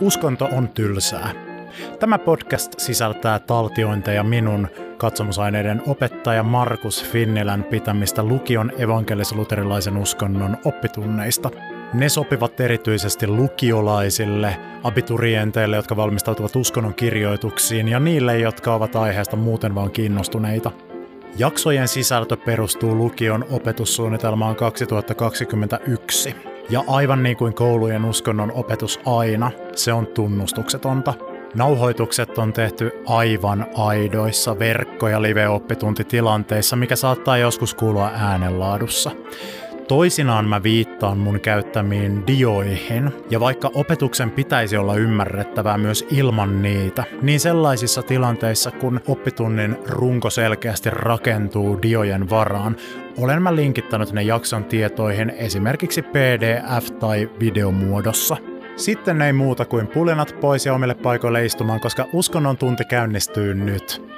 Uskonto on tylsää. Tämä podcast sisältää taltiointeja minun katsomusaineiden opettaja Markus Finnilän pitämistä lukion evankelis-luterilaisen uskonnon oppitunneista. Ne sopivat erityisesti lukiolaisille, abiturienteille, jotka valmistautuvat uskonnon kirjoituksiin ja niille, jotka ovat aiheesta muuten vaan kiinnostuneita. Jaksojen sisältö perustuu lukion opetussuunnitelmaan 2021. Ja aivan niin kuin koulujen uskonnon opetus aina, se on tunnustuksetonta. Nauhoitukset on tehty aivan aidoissa verkko- ja live-oppituntitilanteissa, mikä saattaa joskus kuulua äänenlaadussa. Toisinaan mä viittaan mun käyttämiin dioihin, ja vaikka opetuksen pitäisi olla ymmärrettävää myös ilman niitä, niin sellaisissa tilanteissa, kun oppitunnin runko selkeästi rakentuu diojen varaan, olen mä linkittänyt ne jakson tietoihin esimerkiksi PDF- tai videomuodossa. Sitten ei muuta kuin pulinat pois ja omille paikoille istumaan, koska uskonnon tunti käynnistyy nyt.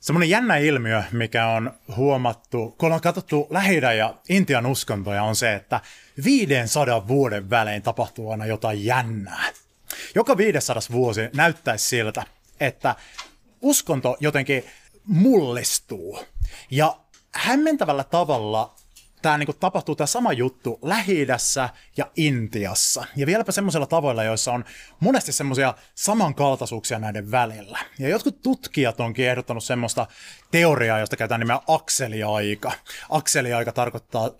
Semmoinen jännä ilmiö, mikä on huomattu, kun on katsottu lähi ja Intian uskontoja, on se, että 500 vuoden välein tapahtuu aina jotain jännää. Joka 500 vuosi näyttäisi siltä, että uskonto jotenkin mullistuu. Ja hämmentävällä tavalla tämä niinku tapahtuu tämä sama juttu lähi ja Intiassa. Ja vieläpä semmoisilla tavoilla, joissa on monesti semmoisia samankaltaisuuksia näiden välillä. Ja jotkut tutkijat onkin ehdottanut semmoista teoriaa, josta käytetään nimeä akseliaika. Akseliaika tarkoittaa ö,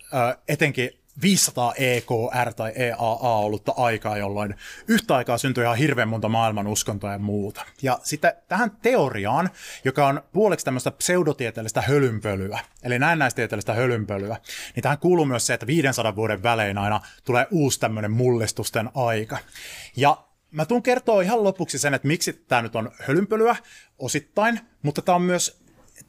etenkin 500 EKR tai EAA ollutta aikaa, jolloin yhtä aikaa syntyi ihan hirveän monta maailman uskontoa ja muuta. Ja sitten tähän teoriaan, joka on puoleksi tämmöistä pseudotieteellistä hölynpölyä, eli näennäistieteellistä hölynpölyä, niin tähän kuuluu myös se, että 500 vuoden välein aina tulee uusi tämmöinen mullistusten aika. Ja Mä tuun kertoa ihan lopuksi sen, että miksi tämä nyt on hölynpölyä osittain, mutta tämä on myös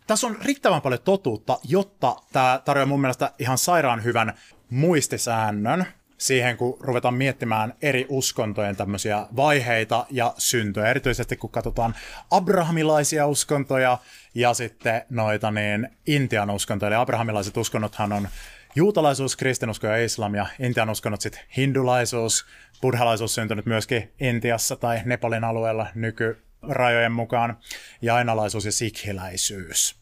tässä on riittävän paljon totuutta, jotta tämä tarjoaa mun mielestä ihan sairaan hyvän muistisäännön siihen, kun ruvetaan miettimään eri uskontojen tämmöisiä vaiheita ja syntyjä, erityisesti kun katsotaan abrahamilaisia uskontoja ja sitten noita niin Intian uskontoja, eli abrahamilaiset uskonnothan on juutalaisuus, kristinusko ja islam ja Intian uskonnot sitten hindulaisuus, buddhalaisuus syntynyt myöskin Intiassa tai Nepalin alueella nykyrajojen mukaan. Ja aina,laisuus ja sikhiläisyys.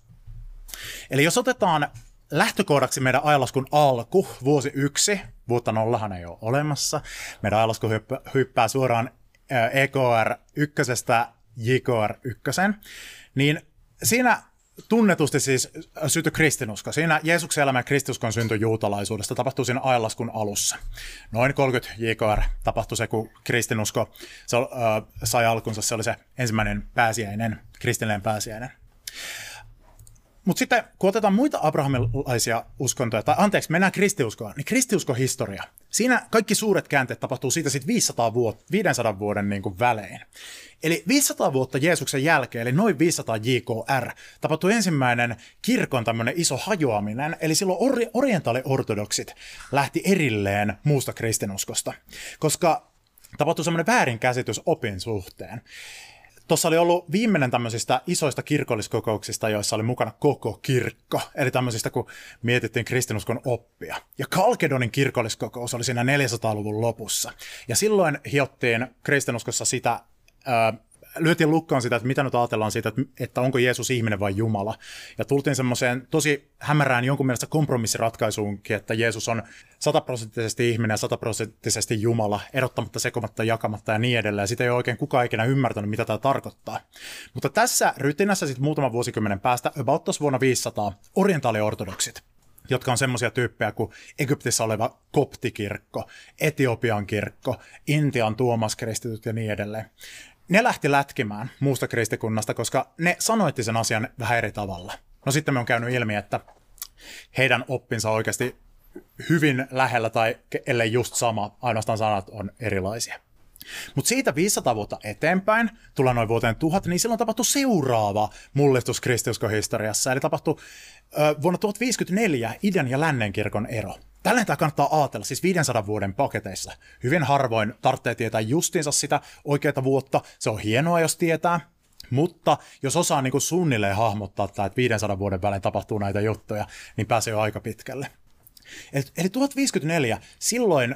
Eli jos otetaan lähtökohdaksi meidän ajalaskun alku, vuosi yksi, vuotta nollahan ei ole olemassa. Meidän ajalasku hyppää, hyppää suoraan EKR ykkösestä JKR ykkösen, niin siinä tunnetusti siis syntyi kristinusko. Siinä Jeesuksen elämä ja kristinuskon synty juutalaisuudesta tapahtui siinä ajallaskun alussa. Noin 30 JKR tapahtui se, kun kristinusko se, äh, sai alkunsa. Se oli se ensimmäinen pääsiäinen, kristillinen pääsiäinen. Mutta sitten kun otetaan muita abrahamilaisia uskontoja, tai anteeksi, mennään kristiuskoon, niin kristiuskohistoria. Siinä kaikki suuret käänteet tapahtuu siitä sitten 500 vuot, 500 vuoden niin kuin välein. Eli 500 vuotta Jeesuksen jälkeen, eli noin 500 JKR, tapahtui ensimmäinen kirkon tämmöinen iso hajoaminen, eli silloin ori- orientaaliortodoksit lähti erilleen muusta kristinuskosta, koska tapahtui semmoinen väärinkäsitys opin suhteen. Tuossa oli ollut viimeinen tämmöisistä isoista kirkolliskokouksista, joissa oli mukana koko kirkko. Eli tämmöisistä, kun mietittiin kristinuskon oppia. Ja Kalkedonin kirkolliskokous oli siinä 400-luvun lopussa. Ja silloin hiottiin kristinuskossa sitä lyötiin lukkoon sitä, että mitä nyt ajatellaan siitä, että, että onko Jeesus ihminen vai Jumala. Ja tultiin semmoiseen tosi hämärään jonkun mielestä kompromissiratkaisuunkin, että Jeesus on sataprosenttisesti ihminen ja sataprosenttisesti Jumala, erottamatta, sekomatta, jakamatta ja niin edelleen. Sitä ei ole oikein kukaan ikinä ymmärtänyt, mitä tämä tarkoittaa. Mutta tässä rytinässä sitten muutaman vuosikymmenen päästä, about vuonna 500, orientaaliortodoksit jotka on semmoisia tyyppejä kuin Egyptissä oleva koptikirkko, Etiopian kirkko, Intian tuomaskristityt ja niin edelleen ne lähti lätkimään muusta kristikunnasta, koska ne sanoitti sen asian vähän eri tavalla. No sitten me on käynyt ilmi, että heidän oppinsa oikeasti hyvin lähellä tai ellei just sama, ainoastaan sanat on erilaisia. Mutta siitä 500 vuotta eteenpäin, tulla noin vuoteen 1000, niin silloin tapahtui seuraava mullistus kristiuskohistoriassa. Eli tapahtui ö, vuonna 1054 idän ja lännen kirkon ero. Tällä tämä kannattaa ajatella, siis 500 vuoden paketeissa. Hyvin harvoin tarvitsee tietää justiinsa sitä oikeaa vuotta. Se on hienoa, jos tietää. Mutta jos osaa niin kuin suunnilleen hahmottaa, että 500 vuoden välein tapahtuu näitä juttuja, niin pääsee jo aika pitkälle. Eli, eli 1054, silloin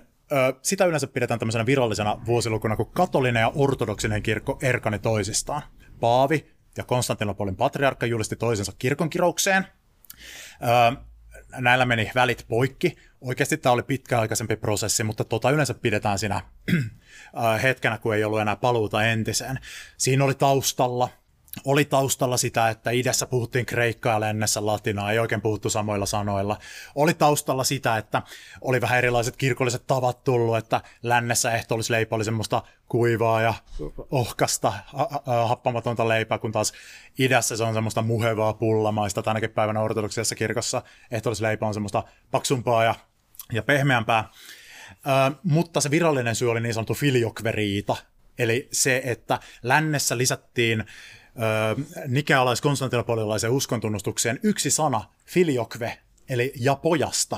sitä yleensä pidetään tämmöisenä virallisena vuosilukuna, kun katolinen ja ortodoksinen kirkko erkani toisistaan. Paavi ja Konstantinopolin patriarkka julisti toisensa kirkonkiroukseen. Näillä meni välit poikki. Oikeasti tämä oli pitkäaikaisempi prosessi, mutta tota yleensä pidetään siinä hetkenä, kun ei ollut enää paluuta entiseen. Siinä oli taustalla oli taustalla sitä, että idässä puhuttiin kreikkaa ja lännessä latinaa, ei oikein puhuttu samoilla sanoilla. Oli taustalla sitä, että oli vähän erilaiset kirkolliset tavat tullut, että lännessä ehtoollisleipä oli semmoista kuivaa ja ohkasta, happamatonta leipää, kun taas idässä se on semmoista muhevaa pullamaista, tänäkin päivänä ortodoksisessa kirkossa ehtoollisleipä on semmoista paksumpaa ja, ja pehmeämpää. Ö, mutta se virallinen syy oli niin sanottu filiokveriita, eli se, että lännessä lisättiin nikealais-konstantinopolilaisen uskontunnustukseen yksi sana, filiokve, eli ja pojasta.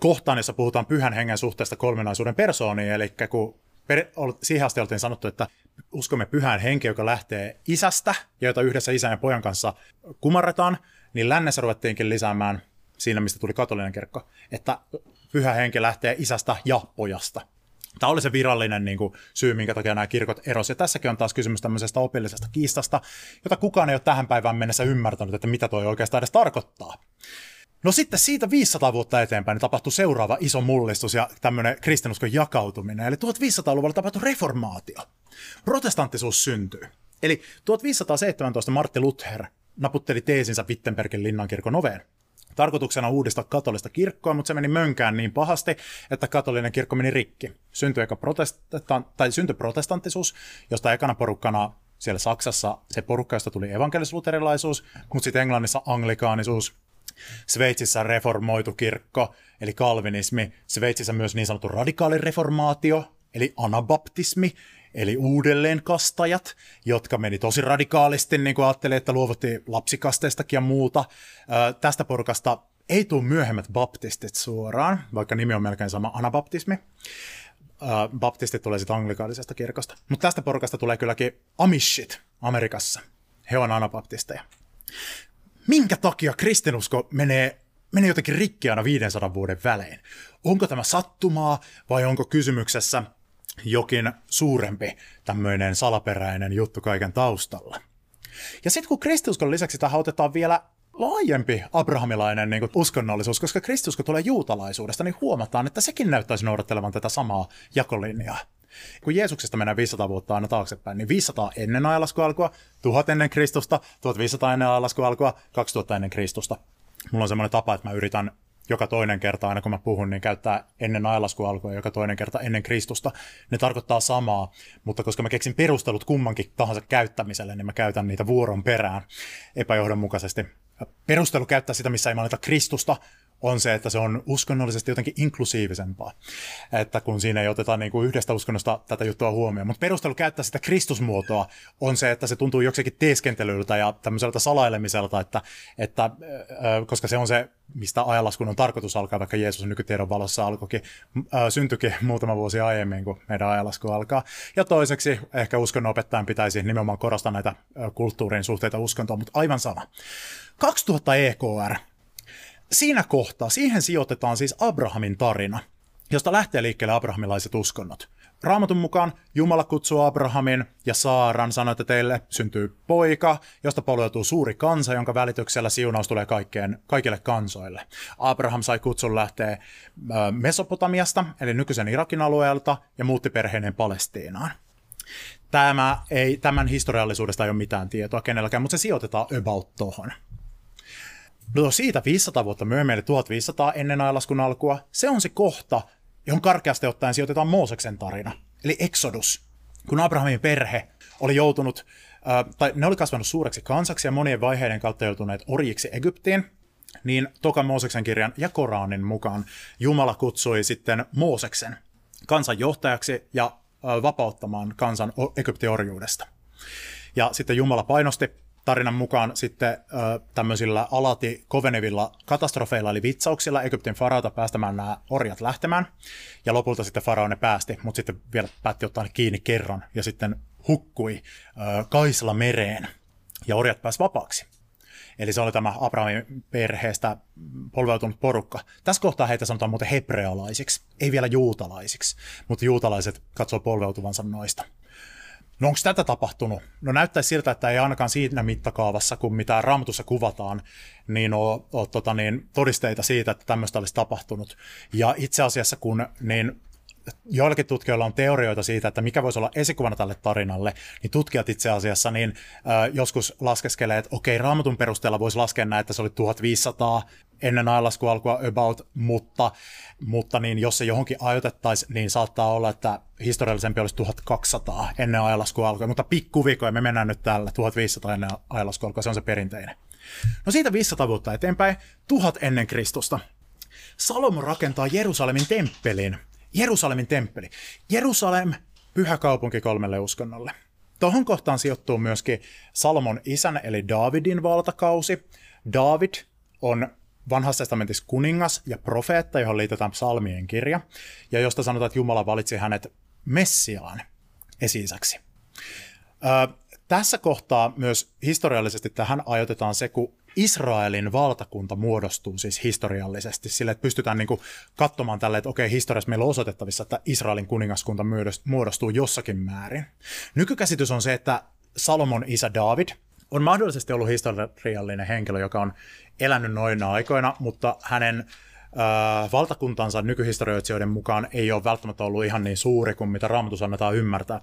Kohtaan, jossa puhutaan pyhän hengen suhteesta kolminaisuuden persooniin, eli kun per, siihen asti oltiin sanottu, että uskomme pyhään henki, joka lähtee isästä, ja jota yhdessä isän ja pojan kanssa kumarretaan, niin lännessä ruvettiinkin lisäämään siinä, mistä tuli katolinen kirkko, että pyhä henki lähtee isästä ja pojasta. Tämä oli se virallinen niin kuin, syy, minkä takia nämä kirkot erosi. Ja tässäkin on taas kysymys tämmöisestä opillisesta kiistasta, jota kukaan ei ole tähän päivään mennessä ymmärtänyt, että mitä toi oikeastaan edes tarkoittaa. No sitten siitä 500 vuotta eteenpäin niin tapahtui seuraava iso mullistus ja tämmöinen kristinuskon jakautuminen. Eli 1500-luvulla tapahtui reformaatio. Protestanttisuus syntyi. Eli 1517 Martti Luther naputteli teesinsä Wittenbergin linnankirkon oveen tarkoituksena uudistaa katolista kirkkoa, mutta se meni mönkään niin pahasti, että katolinen kirkko meni rikki. Syntyi, protestan, tai syntyi protestanttisuus, josta ekana porukkana siellä Saksassa se porukka, josta tuli evankelis-luterilaisuus, mutta sitten Englannissa anglikaanisuus, Sveitsissä reformoitu kirkko, eli kalvinismi, Sveitsissä myös niin sanottu radikaalireformaatio, eli anabaptismi, eli uudelleenkastajat, jotka meni tosi radikaalisti, niin kuin ajattelin, että luovuttiin lapsikasteestakin ja muuta. tästä porukasta ei tule myöhemmät baptistit suoraan, vaikka nimi on melkein sama anabaptismi. baptistit tulee sitten anglikaalisesta kirkosta. Mutta tästä porukasta tulee kylläkin amishit Amerikassa. He on anabaptisteja. Minkä takia kristinusko menee menee jotenkin rikki aina 500 vuoden välein. Onko tämä sattumaa vai onko kysymyksessä jokin suurempi tämmöinen salaperäinen juttu kaiken taustalla. Ja sitten kun kristiuskon lisäksi tähän otetaan vielä laajempi abrahamilainen niin kuin uskonnollisuus, koska kristiusko tulee juutalaisuudesta, niin huomataan, että sekin näyttäisi noudattelevan tätä samaa jakolinjaa. Kun Jeesuksesta mennään 500 vuotta aina taaksepäin, niin 500 ennen ajalasku alkua, 1000 ennen Kristusta, 1500 ennen ajalasku alkua, 2000 ennen Kristusta. Mulla on semmoinen tapa, että mä yritän joka toinen kerta aina kun mä puhun, niin käyttää ennen ajalasku alkua joka toinen kerta ennen Kristusta. Ne tarkoittaa samaa, mutta koska mä keksin perustelut kummankin tahansa käyttämiselle, niin mä käytän niitä vuoron perään epäjohdonmukaisesti. Perustelu käyttää sitä, missä ei mainita Kristusta, on se, että se on uskonnollisesti jotenkin inklusiivisempaa. Että kun siinä ei oteta niin kuin yhdestä uskonnosta tätä juttua huomioon. Mutta perustelu käyttää sitä kristusmuotoa on se, että se tuntuu joksikin teeskentelyltä ja tämmöiseltä salailemiselta, että, että, koska se on se, mistä ajanlaskun on tarkoitus alkaa, vaikka Jeesus nykytiedon valossa alkoikin, syntyikin muutama vuosi aiemmin, kun meidän ajanlasku alkaa. Ja toiseksi ehkä uskonnon opettajan pitäisi nimenomaan korostaa näitä kulttuurin suhteita uskontoon, mutta aivan sama. 2000 EKR siinä kohtaa, siihen sijoitetaan siis Abrahamin tarina, josta lähtee liikkeelle abrahamilaiset uskonnot. Raamatun mukaan Jumala kutsuu Abrahamin ja Saaran, sanoi, että teille syntyy poika, josta polveutuu suuri kansa, jonka välityksellä siunaus tulee kaikkeen, kaikille kansoille. Abraham sai kutsun lähteä Mesopotamiasta, eli nykyisen Irakin alueelta, ja muutti perheineen Palestiinaan. Tämä ei, tämän historiallisuudesta ei ole mitään tietoa kenelläkään, mutta se sijoitetaan about tohon. No siitä 500 vuotta myöhemmin, eli 1500 ennen ajallaskun alkua, se on se kohta, johon karkeasti ottaen sijoitetaan Mooseksen tarina, eli Exodus. Kun Abrahamin perhe oli joutunut, äh, tai ne oli kasvanut suureksi kansaksi ja monien vaiheiden kautta joutuneet orjiksi Egyptiin, niin Toka Mooseksen kirjan ja Koranin mukaan Jumala kutsui sitten Mooseksen kansan johtajaksi ja äh, vapauttamaan kansan Egyptin orjuudesta. Ja sitten Jumala painosti tarinan mukaan sitten tämmöisillä alati kovenevilla katastrofeilla eli vitsauksilla Egyptin faraota päästämään nämä orjat lähtemään. Ja lopulta sitten farao ne päästi, mutta sitten vielä päätti ottaa ne kiinni kerran ja sitten hukkui Kaisla mereen ja orjat pääsi vapaaksi. eli se oli tämä Abrahamin perheestä polveutunut porukka. Tässä kohtaa heitä sanotaan muuten hebrealaisiksi, ei vielä juutalaisiksi, mutta juutalaiset katsoo polveutuvansa noista. No onko tätä tapahtunut? No näyttäisi siltä, että ei ainakaan siinä mittakaavassa, kun mitä Raamatussa kuvataan, niin on, on tota, niin, todisteita siitä, että tämmöistä olisi tapahtunut. Ja itse asiassa kun niin joillakin tutkijoilla on teorioita siitä, että mikä voisi olla esikuvana tälle tarinalle, niin tutkijat itse asiassa niin, äh, joskus laskeskelee, että okei, raamatun perusteella voisi laskea näin, että se oli 1500 ennen ajalasku alkua about, mutta, mutta niin jos se johonkin ajoitettaisiin, niin saattaa olla, että historiallisempi olisi 1200 ennen ajalasku alkua, mutta pikkuvikoja me mennään nyt tällä 1500 ennen ajalasku alkua, se on se perinteinen. No siitä 500 vuotta eteenpäin, tuhat ennen Kristusta. Salomo rakentaa Jerusalemin temppelin – Jerusalemin temppeli. Jerusalem, pyhä kaupunki kolmelle uskonnolle. Tuohon kohtaan sijoittuu myöskin Salomon isän eli Davidin valtakausi. David on vanhassa testamentissa kuningas ja profeetta, johon liitetään psalmien kirja, ja josta sanotaan, että Jumala valitsi hänet Messiaan esi-isäksi. Öö, tässä kohtaa myös historiallisesti tähän ajoitetaan se, kun Israelin valtakunta muodostuu siis historiallisesti sille, että pystytään niin katsomaan tälle, että okei, historiassa meillä on osoitettavissa, että Israelin kuningaskunta muodostuu jossakin määrin. Nykykäsitys on se, että Salomon isä David on mahdollisesti ollut historiallinen henkilö, joka on elänyt noina aikoina, mutta hänen äh, valtakuntansa nykyhistorioitsijoiden mukaan ei ole välttämättä ollut ihan niin suuri kuin mitä Raamatus annetaan ymmärtää.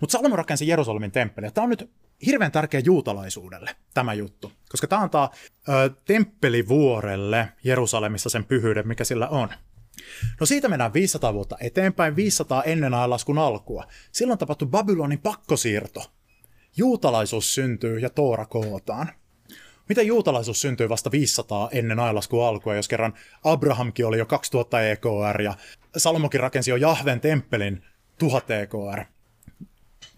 Mutta Salomo rakensi Jerusalemin temppeli. Tämä on nyt hirveän tärkeä juutalaisuudelle, tämä juttu. Koska tämä antaa ö, temppelivuorelle Jerusalemissa sen pyhyyden, mikä sillä on. No siitä mennään 500 vuotta eteenpäin, 500 ennen ajanlaskun alkua. Silloin tapahtui Babylonin pakkosiirto. Juutalaisuus syntyy ja Toora kootaan. Miten juutalaisuus syntyi vasta 500 ennen ajanlaskun alkua, jos kerran Abrahamkin oli jo 2000 EKR ja Salomokin rakensi jo Jahven temppelin 1000 EKR.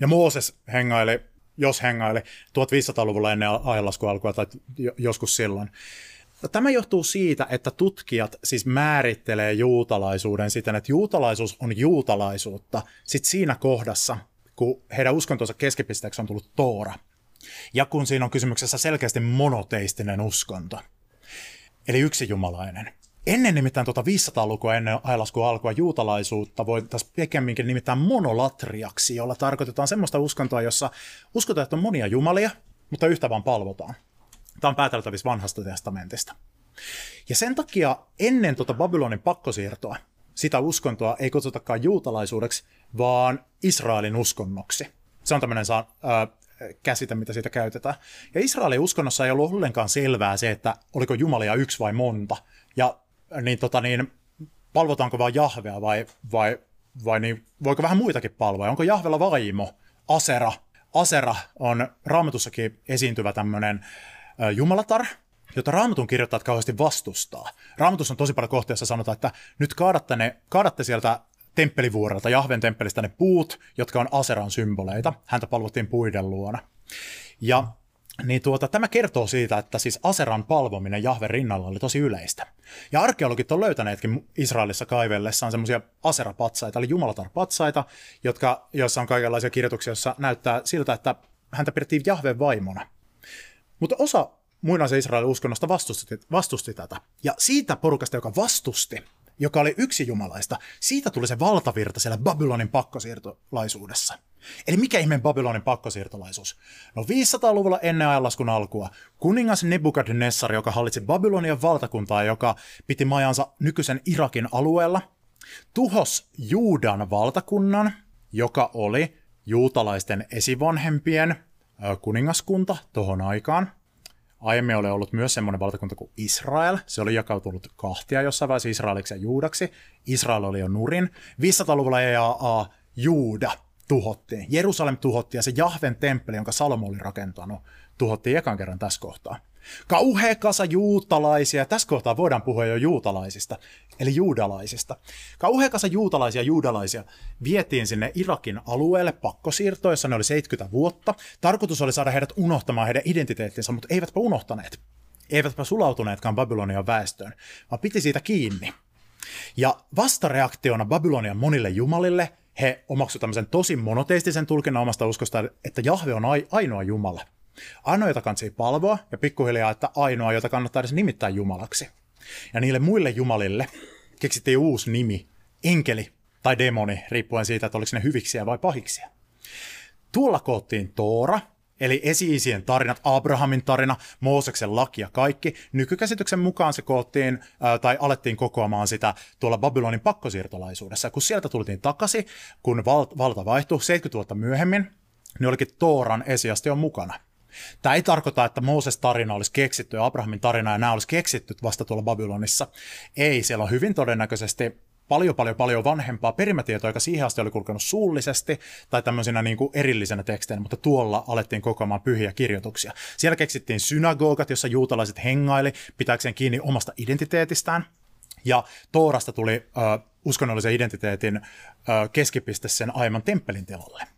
Ja Mooses hengaili, jos hengaili, 1500-luvulla ennen ajanlaskun alkua tai joskus silloin. Tämä johtuu siitä, että tutkijat siis määrittelee juutalaisuuden siten, että juutalaisuus on juutalaisuutta sit siinä kohdassa, kun heidän uskontonsa keskipisteeksi on tullut Toora. Ja kun siinä on kysymyksessä selkeästi monoteistinen uskonto. Eli yksi jumalainen. Ennen nimittäin tuota 500-lukua ennen ajalaskun alkua juutalaisuutta voitaisiin pikemminkin nimittää monolatriaksi, jolla tarkoitetaan semmoista uskontoa, jossa uskotaan, että on monia jumalia, mutta yhtä vaan palvotaan. Tämä on pääteltävissä vanhasta testamentista. Ja sen takia ennen tuota Babylonin pakkosiirtoa sitä uskontoa ei kutsutakaan juutalaisuudeksi, vaan Israelin uskonnoksi. Se on tämmöinen saa, ää, käsite, mitä siitä käytetään. Ja Israelin uskonnossa ei ollut ollenkaan selvää se, että oliko jumalia yksi vai monta. Ja niin, tota, niin palvotaanko vain Jahvea vai, vai, vai niin, voiko vähän muitakin palvoa? Onko Jahvella vaimo? Asera. Asera on raamatussakin esiintyvä tämmöinen jumalatar, jota raamatun kirjoittajat kauheasti vastustaa. Raamatus on tosi paljon kohtia, jossa sanotaan, että nyt kaadatte, ne, kaadatte sieltä temppelivuorelta, Jahven temppelistä ne puut, jotka on Aseran symboleita. Häntä palvottiin puiden luona. Ja niin tuota, tämä kertoo siitä, että siis Aseran palvominen Jahven rinnalla oli tosi yleistä. Ja arkeologit on löytäneetkin Israelissa kaivellessaan semmoisia Asera-patsaita, eli jumalatar-patsaita, jotka, joissa on kaikenlaisia kirjoituksia, joissa näyttää siltä, että häntä pidettiin Jahven vaimona. Mutta osa muinaisen Israelin uskonnosta vastusti, vastusti tätä. Ja siitä porukasta, joka vastusti, joka oli yksi jumalaista, siitä tuli se valtavirta siellä Babylonin pakkosiirtolaisuudessa. Eli mikä ihmeen Babylonin pakkosiirtolaisuus? No 500-luvulla ennen ajanlaskun alkua kuningas Nebukadnessar, joka hallitsi Babylonian valtakuntaa, joka piti majansa nykyisen Irakin alueella, tuhos Juudan valtakunnan, joka oli juutalaisten esivanhempien kuningaskunta tohon aikaan. Aiemmin oli ollut myös semmoinen valtakunta kuin Israel. Se oli jakautunut kahtia jossain vaiheessa Israeliksi ja Juudaksi. Israel oli jo nurin. 500-luvulla EAA Juuda tuhottiin. Jerusalem tuhottiin ja se Jahven temppeli, jonka Salomo oli rakentanut, tuhottiin ekan kerran tässä kohtaa. Kauhea kasa juutalaisia, tässä kohtaa voidaan puhua jo juutalaisista, eli juudalaisista. Kauhea kasa juutalaisia juudalaisia vietiin sinne Irakin alueelle pakkosiirtoon, jossa ne oli 70 vuotta. Tarkoitus oli saada heidät unohtamaan heidän identiteettinsä, mutta eivätpä unohtaneet. Eivätpä sulautuneetkaan Babylonian väestöön, vaan piti siitä kiinni. Ja vastareaktiona Babylonian monille jumalille he omaksuivat tämmöisen tosi monoteistisen tulkinnan omasta uskosta, että Jahve on ainoa Jumala. Ainoa, jota kannattaa palvoa, ja pikkuhiljaa, että ainoa, jota kannattaa edes nimittää jumalaksi. Ja niille muille jumalille keksittiin uusi nimi, enkeli tai demoni, riippuen siitä, että oliko ne hyviksiä vai pahiksiä. Tuolla koottiin Toora, eli esi-isien tarinat, Abrahamin tarina, Mooseksen laki ja kaikki. Nykykäsityksen mukaan se koottiin tai alettiin kokoamaan sitä tuolla Babylonin pakkosiirtolaisuudessa. Kun sieltä tultiin takaisin, kun val- valta vaihtui 70 vuotta myöhemmin, niin olikin Tooran esiasti on mukana. Tämä ei tarkoita, että Mooses tarina olisi keksitty ja Abrahamin tarina ja nämä olisi keksitty vasta tuolla Babylonissa. Ei, siellä on hyvin todennäköisesti paljon, paljon, paljon vanhempaa perimätietoa, joka siihen asti oli kulkenut suullisesti tai tämmöisenä niin kuin erillisenä teksteinä, mutta tuolla alettiin kokoamaan pyhiä kirjoituksia. Siellä keksittiin synagogat, jossa juutalaiset hengaili pitääkseen kiinni omasta identiteetistään. Ja Toorasta tuli äh, uskonnollisen identiteetin äh, keskipiste sen aiemman temppelin tilalle.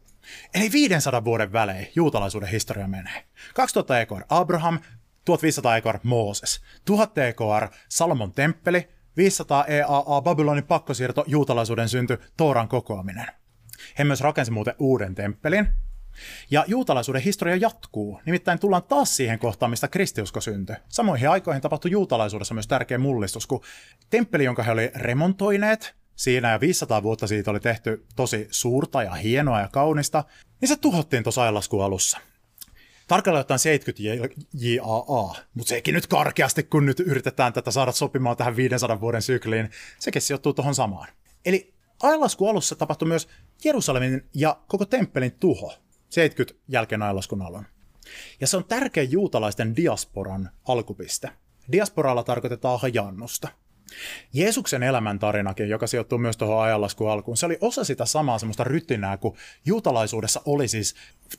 Eli 500 vuoden välein juutalaisuuden historia menee. 2000 EKR Abraham, 1500 EKR Mooses, 1000 EKR Salomon temppeli, 500 EAA Babylonin pakkosiirto, juutalaisuuden synty, Tooran kokoaminen. He myös rakensi muuten uuden temppelin. Ja juutalaisuuden historia jatkuu, nimittäin tullaan taas siihen kohtaan, mistä kristiusko syntyi. Samoihin aikoihin tapahtui juutalaisuudessa myös tärkeä mullistus, kun temppeli, jonka he olivat remontoineet, siinä ja 500 vuotta siitä oli tehty tosi suurta ja hienoa ja kaunista, niin se tuhottiin tuossa ajanlaskuun alussa. Tarkalleen ottaen 70 JAA, mutta sekin nyt karkeasti, kun nyt yritetään tätä saada sopimaan tähän 500 vuoden sykliin, sekin sijoittuu tuohon samaan. Eli ajanlaskuun alussa tapahtui myös Jerusalemin ja koko temppelin tuho, 70 jälkeen ajanlaskun alun. Ja se on tärkeä juutalaisten diasporan alkupiste. Diasporalla tarkoitetaan hajannusta. Jeesuksen elämäntarinakin, joka sijoittuu myös tuohon ajanlaskuun alkuun, se oli osa sitä samaa semmoista rytinää, kun juutalaisuudessa oli siis,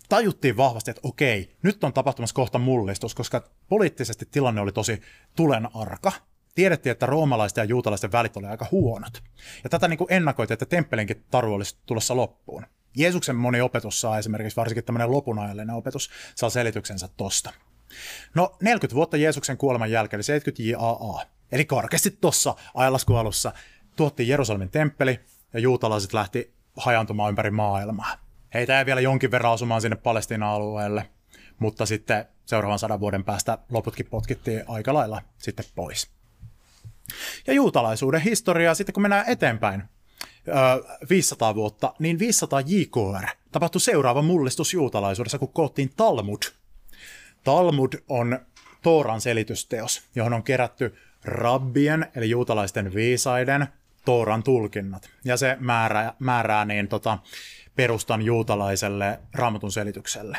tajuttiin vahvasti, että okei, nyt on tapahtumassa kohta mullistus, koska poliittisesti tilanne oli tosi tulen arka. Tiedettiin, että roomalaisten ja juutalaisten välit oli aika huonot. Ja tätä niin kuin ennakoitiin, että temppelinkin taru olisi tulossa loppuun. Jeesuksen moni opetus saa esimerkiksi, varsinkin tämmöinen lopunajallinen opetus, saa selityksensä tosta. No 40 vuotta Jeesuksen kuoleman jälkeen, eli 70 JAA, Eli karkeasti tuossa ajalaskuun alussa tuottiin Jerusalemin temppeli ja juutalaiset lähti hajantumaan ympäri maailmaa. Heitä ei vielä jonkin verran asumaan sinne Palestiina-alueelle, mutta sitten seuraavan sadan vuoden päästä loputkin potkittiin aika lailla sitten pois. Ja juutalaisuuden historiaa sitten kun mennään eteenpäin, 500 vuotta, niin 500 JKR tapahtui seuraava mullistus juutalaisuudessa, kun koottiin Talmud. Talmud on Tooran selitysteos, johon on kerätty rabbien, eli juutalaisten viisaiden, Tooran tulkinnat. Ja se määrää, määrää niin tota, perustan juutalaiselle raamatun selitykselle.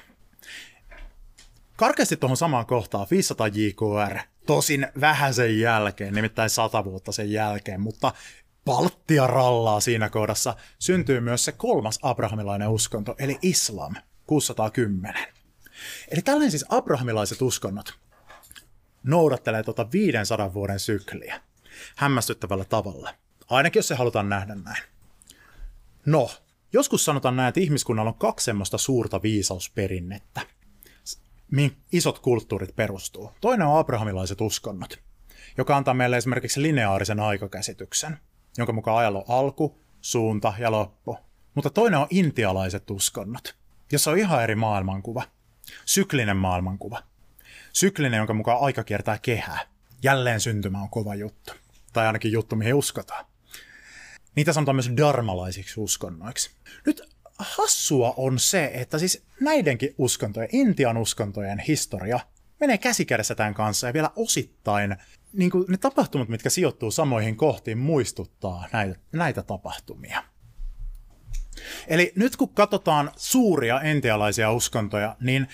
Karkeasti tuohon samaan kohtaan 500 JKR, tosin vähän sen jälkeen, nimittäin 100 vuotta sen jälkeen, mutta palttia rallaa siinä kohdassa, syntyy myös se kolmas abrahamilainen uskonto, eli islam, 610. Eli tällainen siis abrahamilaiset uskonnot noudattelee tuota 500 vuoden sykliä hämmästyttävällä tavalla. Ainakin jos se halutaan nähdä näin. No, joskus sanotaan näin, että ihmiskunnalla on kaksi semmoista suurta viisausperinnettä, mihin isot kulttuurit perustuu. Toinen on abrahamilaiset uskonnot, joka antaa meille esimerkiksi lineaarisen aikakäsityksen, jonka mukaan ajalla on alku, suunta ja loppu. Mutta toinen on intialaiset uskonnot, jossa on ihan eri maailmankuva, syklinen maailmankuva – syklinen, jonka mukaan aika kiertää kehää. Jälleen syntymä on kova juttu. Tai ainakin juttu, mihin uskotaan. Niitä sanotaan myös darmalaisiksi uskonnoiksi. Nyt hassua on se, että siis näidenkin uskontojen, Intian uskontojen historia menee käsikädessä tämän kanssa ja vielä osittain niin kuin ne tapahtumat, mitkä sijoittuu samoihin kohtiin, muistuttaa näitä, näitä tapahtumia. Eli nyt kun katsotaan suuria entialaisia uskontoja, niin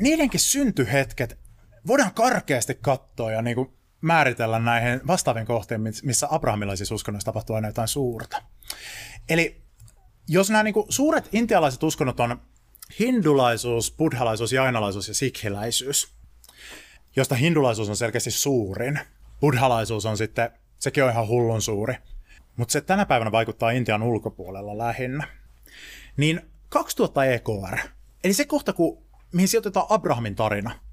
niidenkin syntyhetket voidaan karkeasti katsoa ja niin kuin määritellä näihin vastaavien kohteen, missä abrahamilaisissa uskonnoissa tapahtuu aina jotain suurta. Eli jos nämä niin kuin suuret intialaiset uskonnot on hindulaisuus, buddhalaisuus, jainalaisuus ja sikhiläisyys, josta hindulaisuus on selkeästi suurin, buddhalaisuus on sitten, sekin on ihan hullun suuri, mutta se tänä päivänä vaikuttaa Intian ulkopuolella lähinnä, niin 2000 EKR, eli se kohta, kun, mihin sijoitetaan Abrahamin tarina –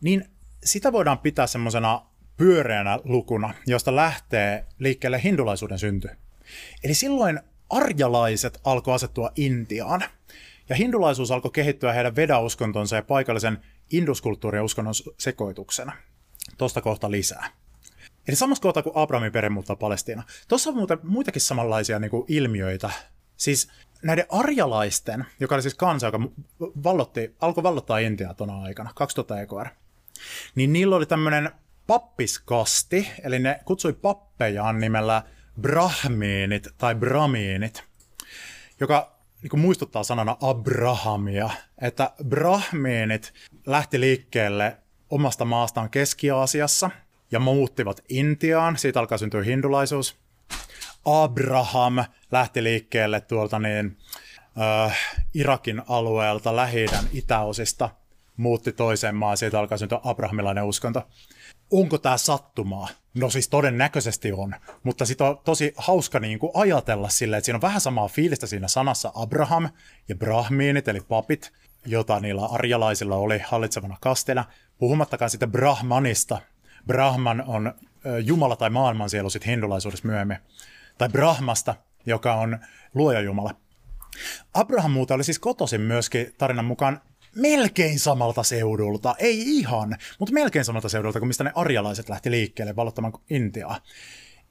niin sitä voidaan pitää semmoisena pyöreänä lukuna, josta lähtee liikkeelle hindulaisuuden synty. Eli silloin arjalaiset alkoi asettua Intiaan, ja hindulaisuus alkoi kehittyä heidän vedauskontonsa ja paikallisen induskulttuurin uskonnon sekoituksena. Tuosta kohta lisää. Eli samassa kohtaa kuin Abrahamin perhe muuttaa Palestiina. Tuossa on muuta, muitakin samanlaisia niin kuin ilmiöitä. Siis näiden arjalaisten, joka oli siis kansa, joka vallotti, alkoi vallottaa Intiaa tuona aikana, 2000 EKR, niin niillä oli tämmöinen pappiskasti, eli ne kutsui pappejaan nimellä brahmiinit tai brahmiinit, joka niin kuin muistuttaa sanana Abrahamia, että brahmiinit lähti liikkeelle omasta maastaan Keski-Aasiassa ja muuttivat Intiaan, siitä alkaa syntyä hindulaisuus. Abraham lähti liikkeelle tuolta niin, äh, Irakin alueelta, lähi itäosista, muutti toiseen maan, siitä alkaa syntyä abrahamilainen uskonto. Onko tämä sattumaa? No siis todennäköisesti on, mutta sitten on tosi hauska niin kuin ajatella silleen, että siinä on vähän samaa fiilistä siinä sanassa Abraham ja brahmiinit, eli papit, jota niillä arjalaisilla oli hallitsevana kastena, puhumattakaan sitten Brahmanista. Brahman on Jumala tai maailmansielu sitten hindulaisuudessa myöhemmin. Tai Brahmasta, joka on luoja Jumala. Abraham muuta oli siis kotoisin myöskin tarinan mukaan melkein samalta seudulta, ei ihan, mutta melkein samalta seudulta kuin mistä ne arjalaiset lähti liikkeelle valottamaan Intiaa.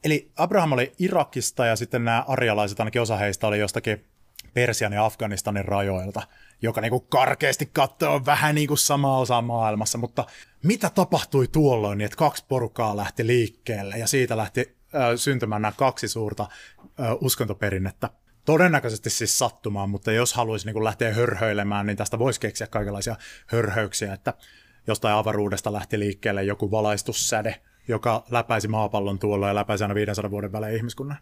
Eli Abraham oli Irakista ja sitten nämä arjalaiset, ainakin osa heistä oli jostakin Persian ja Afganistanin rajoilta, joka niin kuin karkeasti katsoo vähän niin kuin sama osa maailmassa, mutta mitä tapahtui tuolloin, niin että kaksi porukkaa lähti liikkeelle ja siitä lähti äh, syntymään nämä kaksi suurta uskontoperinnettä todennäköisesti siis sattumaan, mutta jos haluaisi niin lähteä hörhöilemään, niin tästä voisi keksiä kaikenlaisia hörhöyksiä, että jostain avaruudesta lähti liikkeelle joku valaistussäde, joka läpäisi maapallon tuolla ja läpäisi aina 500 vuoden välein ihmiskunnan.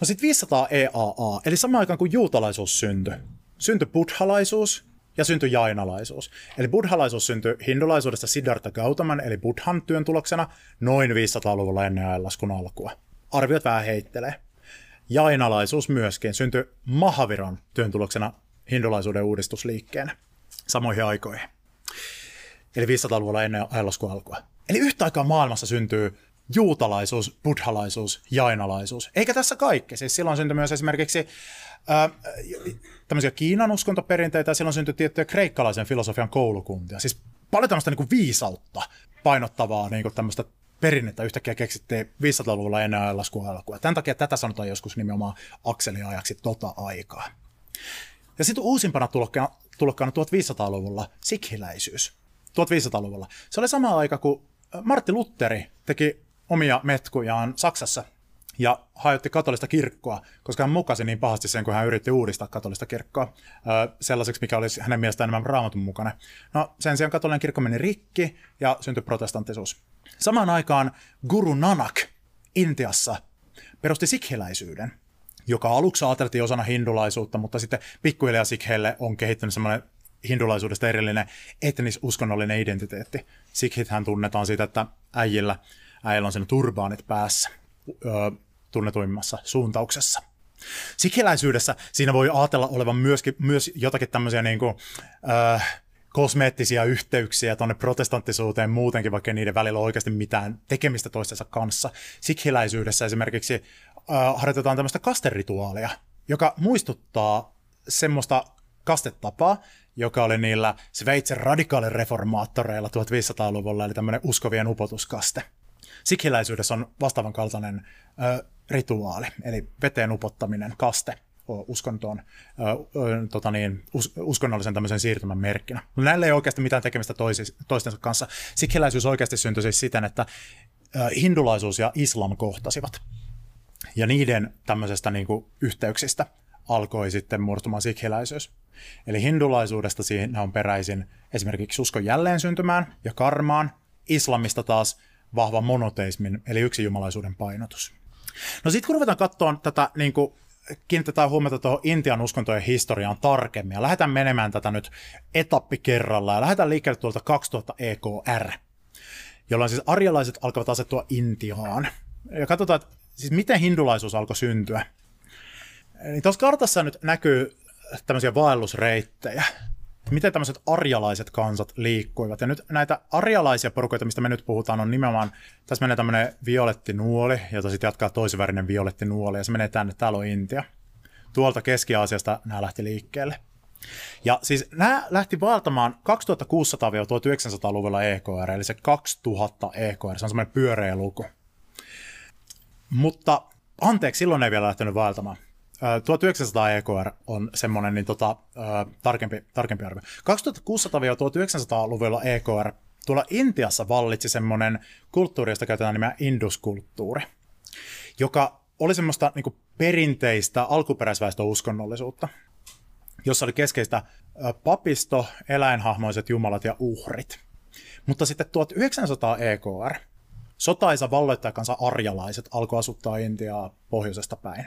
No sitten 500 EAA, eli samaan aikaan kuin juutalaisuus syntyi. Syntyi buddhalaisuus ja syntyi jainalaisuus. Eli buddhalaisuus syntyi hindulaisuudesta Siddhartha Gautaman, eli buddhan työn tuloksena, noin 500-luvulla ennen ajanlaskun alkua. Arviot vähän heittelee. Jainalaisuus myöskin syntyi Mahaviran työn tuloksena hindulaisuuden uudistusliikkeenä samoihin aikoihin. Eli 500-luvulla ennen ajanlaskun alkua. Eli yhtä aikaa maailmassa syntyy juutalaisuus, buddhalaisuus, jainalaisuus. Eikä tässä kaikki. Siis silloin syntyi myös esimerkiksi ää, tämmöisiä Kiinan uskontoperinteitä ja silloin syntyi tiettyjä kreikkalaisen filosofian koulukuntia. Siis paljon tämmöistä niin kuin viisautta painottavaa niin kuin tämmöistä perinnettä yhtäkkiä keksittiin 500-luvulla ennen ajanlaskun alkua. Tämän takia tätä sanotaan joskus nimenomaan akseliajaksi tota aikaa. Ja sitten uusimpana tulokkaana, tulokkaana 1500-luvulla sikhiläisyys. 1500-luvulla. Se oli sama aika, kun Martti Lutteri teki omia metkujaan Saksassa ja hajotti katolista kirkkoa, koska hän mukasi niin pahasti sen, kun hän yritti uudistaa katolista kirkkoa sellaiseksi, mikä olisi hänen mielestään enemmän raamatun mukana. No sen sijaan katolinen kirkko meni rikki ja syntyi protestanttisuus. Samaan aikaan Guru Nanak Intiassa perusti sikhiläisyyden, joka aluksi ajateltiin osana hindulaisuutta, mutta sitten pikkuhiljaa sikheille on kehittynyt semmoinen hindulaisuudesta erillinen etnis-uskonnollinen identiteetti. Sikhithän tunnetaan siitä, että äijillä, äijillä on sen turbaanit päässä ö, tunnetuimmassa suuntauksessa. Sikhiläisyydessä siinä voi ajatella olevan myöskin, myös jotakin tämmöisiä niin kuin, ö, kosmeettisia yhteyksiä tuonne protestanttisuuteen muutenkin, vaikka niiden välillä on oikeasti mitään tekemistä toistensa kanssa. Sikhiläisyydessä esimerkiksi äh, harjoitetaan tämmöistä kasterituaalia, joka muistuttaa semmoista kastetapaa, joka oli niillä Sveitsin radikaalireformaattoreilla 1500-luvulla, eli tämmöinen uskovien upotuskaste. Sikhiläisyydessä on vastaavan kaltainen ö, rituaali, eli veteen upottaminen, kaste, uskontoon, tota niin, us, uskonnollisen tämmöisen siirtymän merkkinä. No, näillä ei oikeasti mitään tekemistä toisi, toistensa kanssa. Sikhiläisyys oikeasti syntyi siis siten, että hindulaisuus ja islam kohtasivat. Ja niiden tämmöisestä niin kuin, yhteyksistä alkoi sitten muodostumaan sikhiläisyys. Eli hindulaisuudesta siinä on peräisin esimerkiksi uskon jälleen syntymään ja karmaan, islamista taas vahva monoteismin, eli yksijumalaisuuden painotus. No sitten kun ruvetaan katsoa tätä niin kuin kiinnitetään huomiota tuohon Intian uskontojen historiaan tarkemmin ja lähdetään menemään tätä nyt etappi kerralla ja lähdetään liikkeelle tuolta 2000 EKR, jolloin siis arjalaiset alkavat asettua Intiaan. Ja katsotaan, että siis miten hindulaisuus alkoi syntyä. Niin tuossa kartassa nyt näkyy tämmöisiä vaellusreittejä miten tämmöiset arjalaiset kansat liikkuivat. Ja nyt näitä arjalaisia porukoita, mistä me nyt puhutaan, on nimenomaan, tässä menee tämmöinen violetti nuoli, jota sitten jatkaa toisivärinen violetti nuoli, ja se menee tänne, täällä on Intia. Tuolta Keski-Aasiasta nämä lähti liikkeelle. Ja siis nämä lähti vaeltamaan 2600-1900-luvulla EKR, eli se 2000 EKR, se on semmoinen pyöreä luku. Mutta anteeksi, silloin ei vielä lähtenyt vaeltamaan. 1900 EKR on semmoinen niin tota, tarkempi, tarkempi arvio. 2600-1900-luvulla EKR tuolla Intiassa vallitsi semmoinen kulttuuri, josta käytetään nimeä induskulttuuri, joka oli semmoista niin perinteistä alkuperäisväestön uskonnollisuutta, jossa oli keskeistä papisto, eläinhahmoiset jumalat ja uhrit. Mutta sitten 1900 EKR, sotaisa valloittajakansa arjalaiset alkoi asuttaa Intiaa pohjoisesta päin.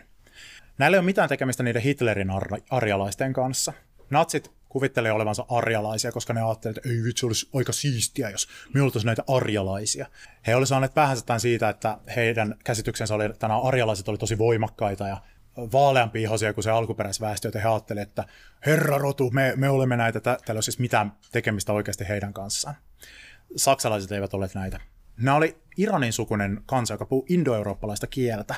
Näillä ei ole mitään tekemistä niiden Hitlerin ar- arjalaisten kanssa. Natsit kuvittelee olevansa arjalaisia, koska ne ajattelivat, että ei vitsi, olisi aika siistiä, jos me oltaisiin näitä arjalaisia. He olisivat saaneet päähänsä tämän siitä, että heidän käsityksensä oli, että nämä arjalaiset oli tosi voimakkaita ja vaaleampi ihosia kuin se alkuperäisväestö, joten he ajattelivat, että herra rotu, me, me olemme näitä, täällä ei ole siis mitään tekemistä oikeasti heidän kanssaan. Saksalaiset eivät ole näitä. Nämä oli Iranin sukunen kansa, joka puhuu indoeurooppalaista kieltä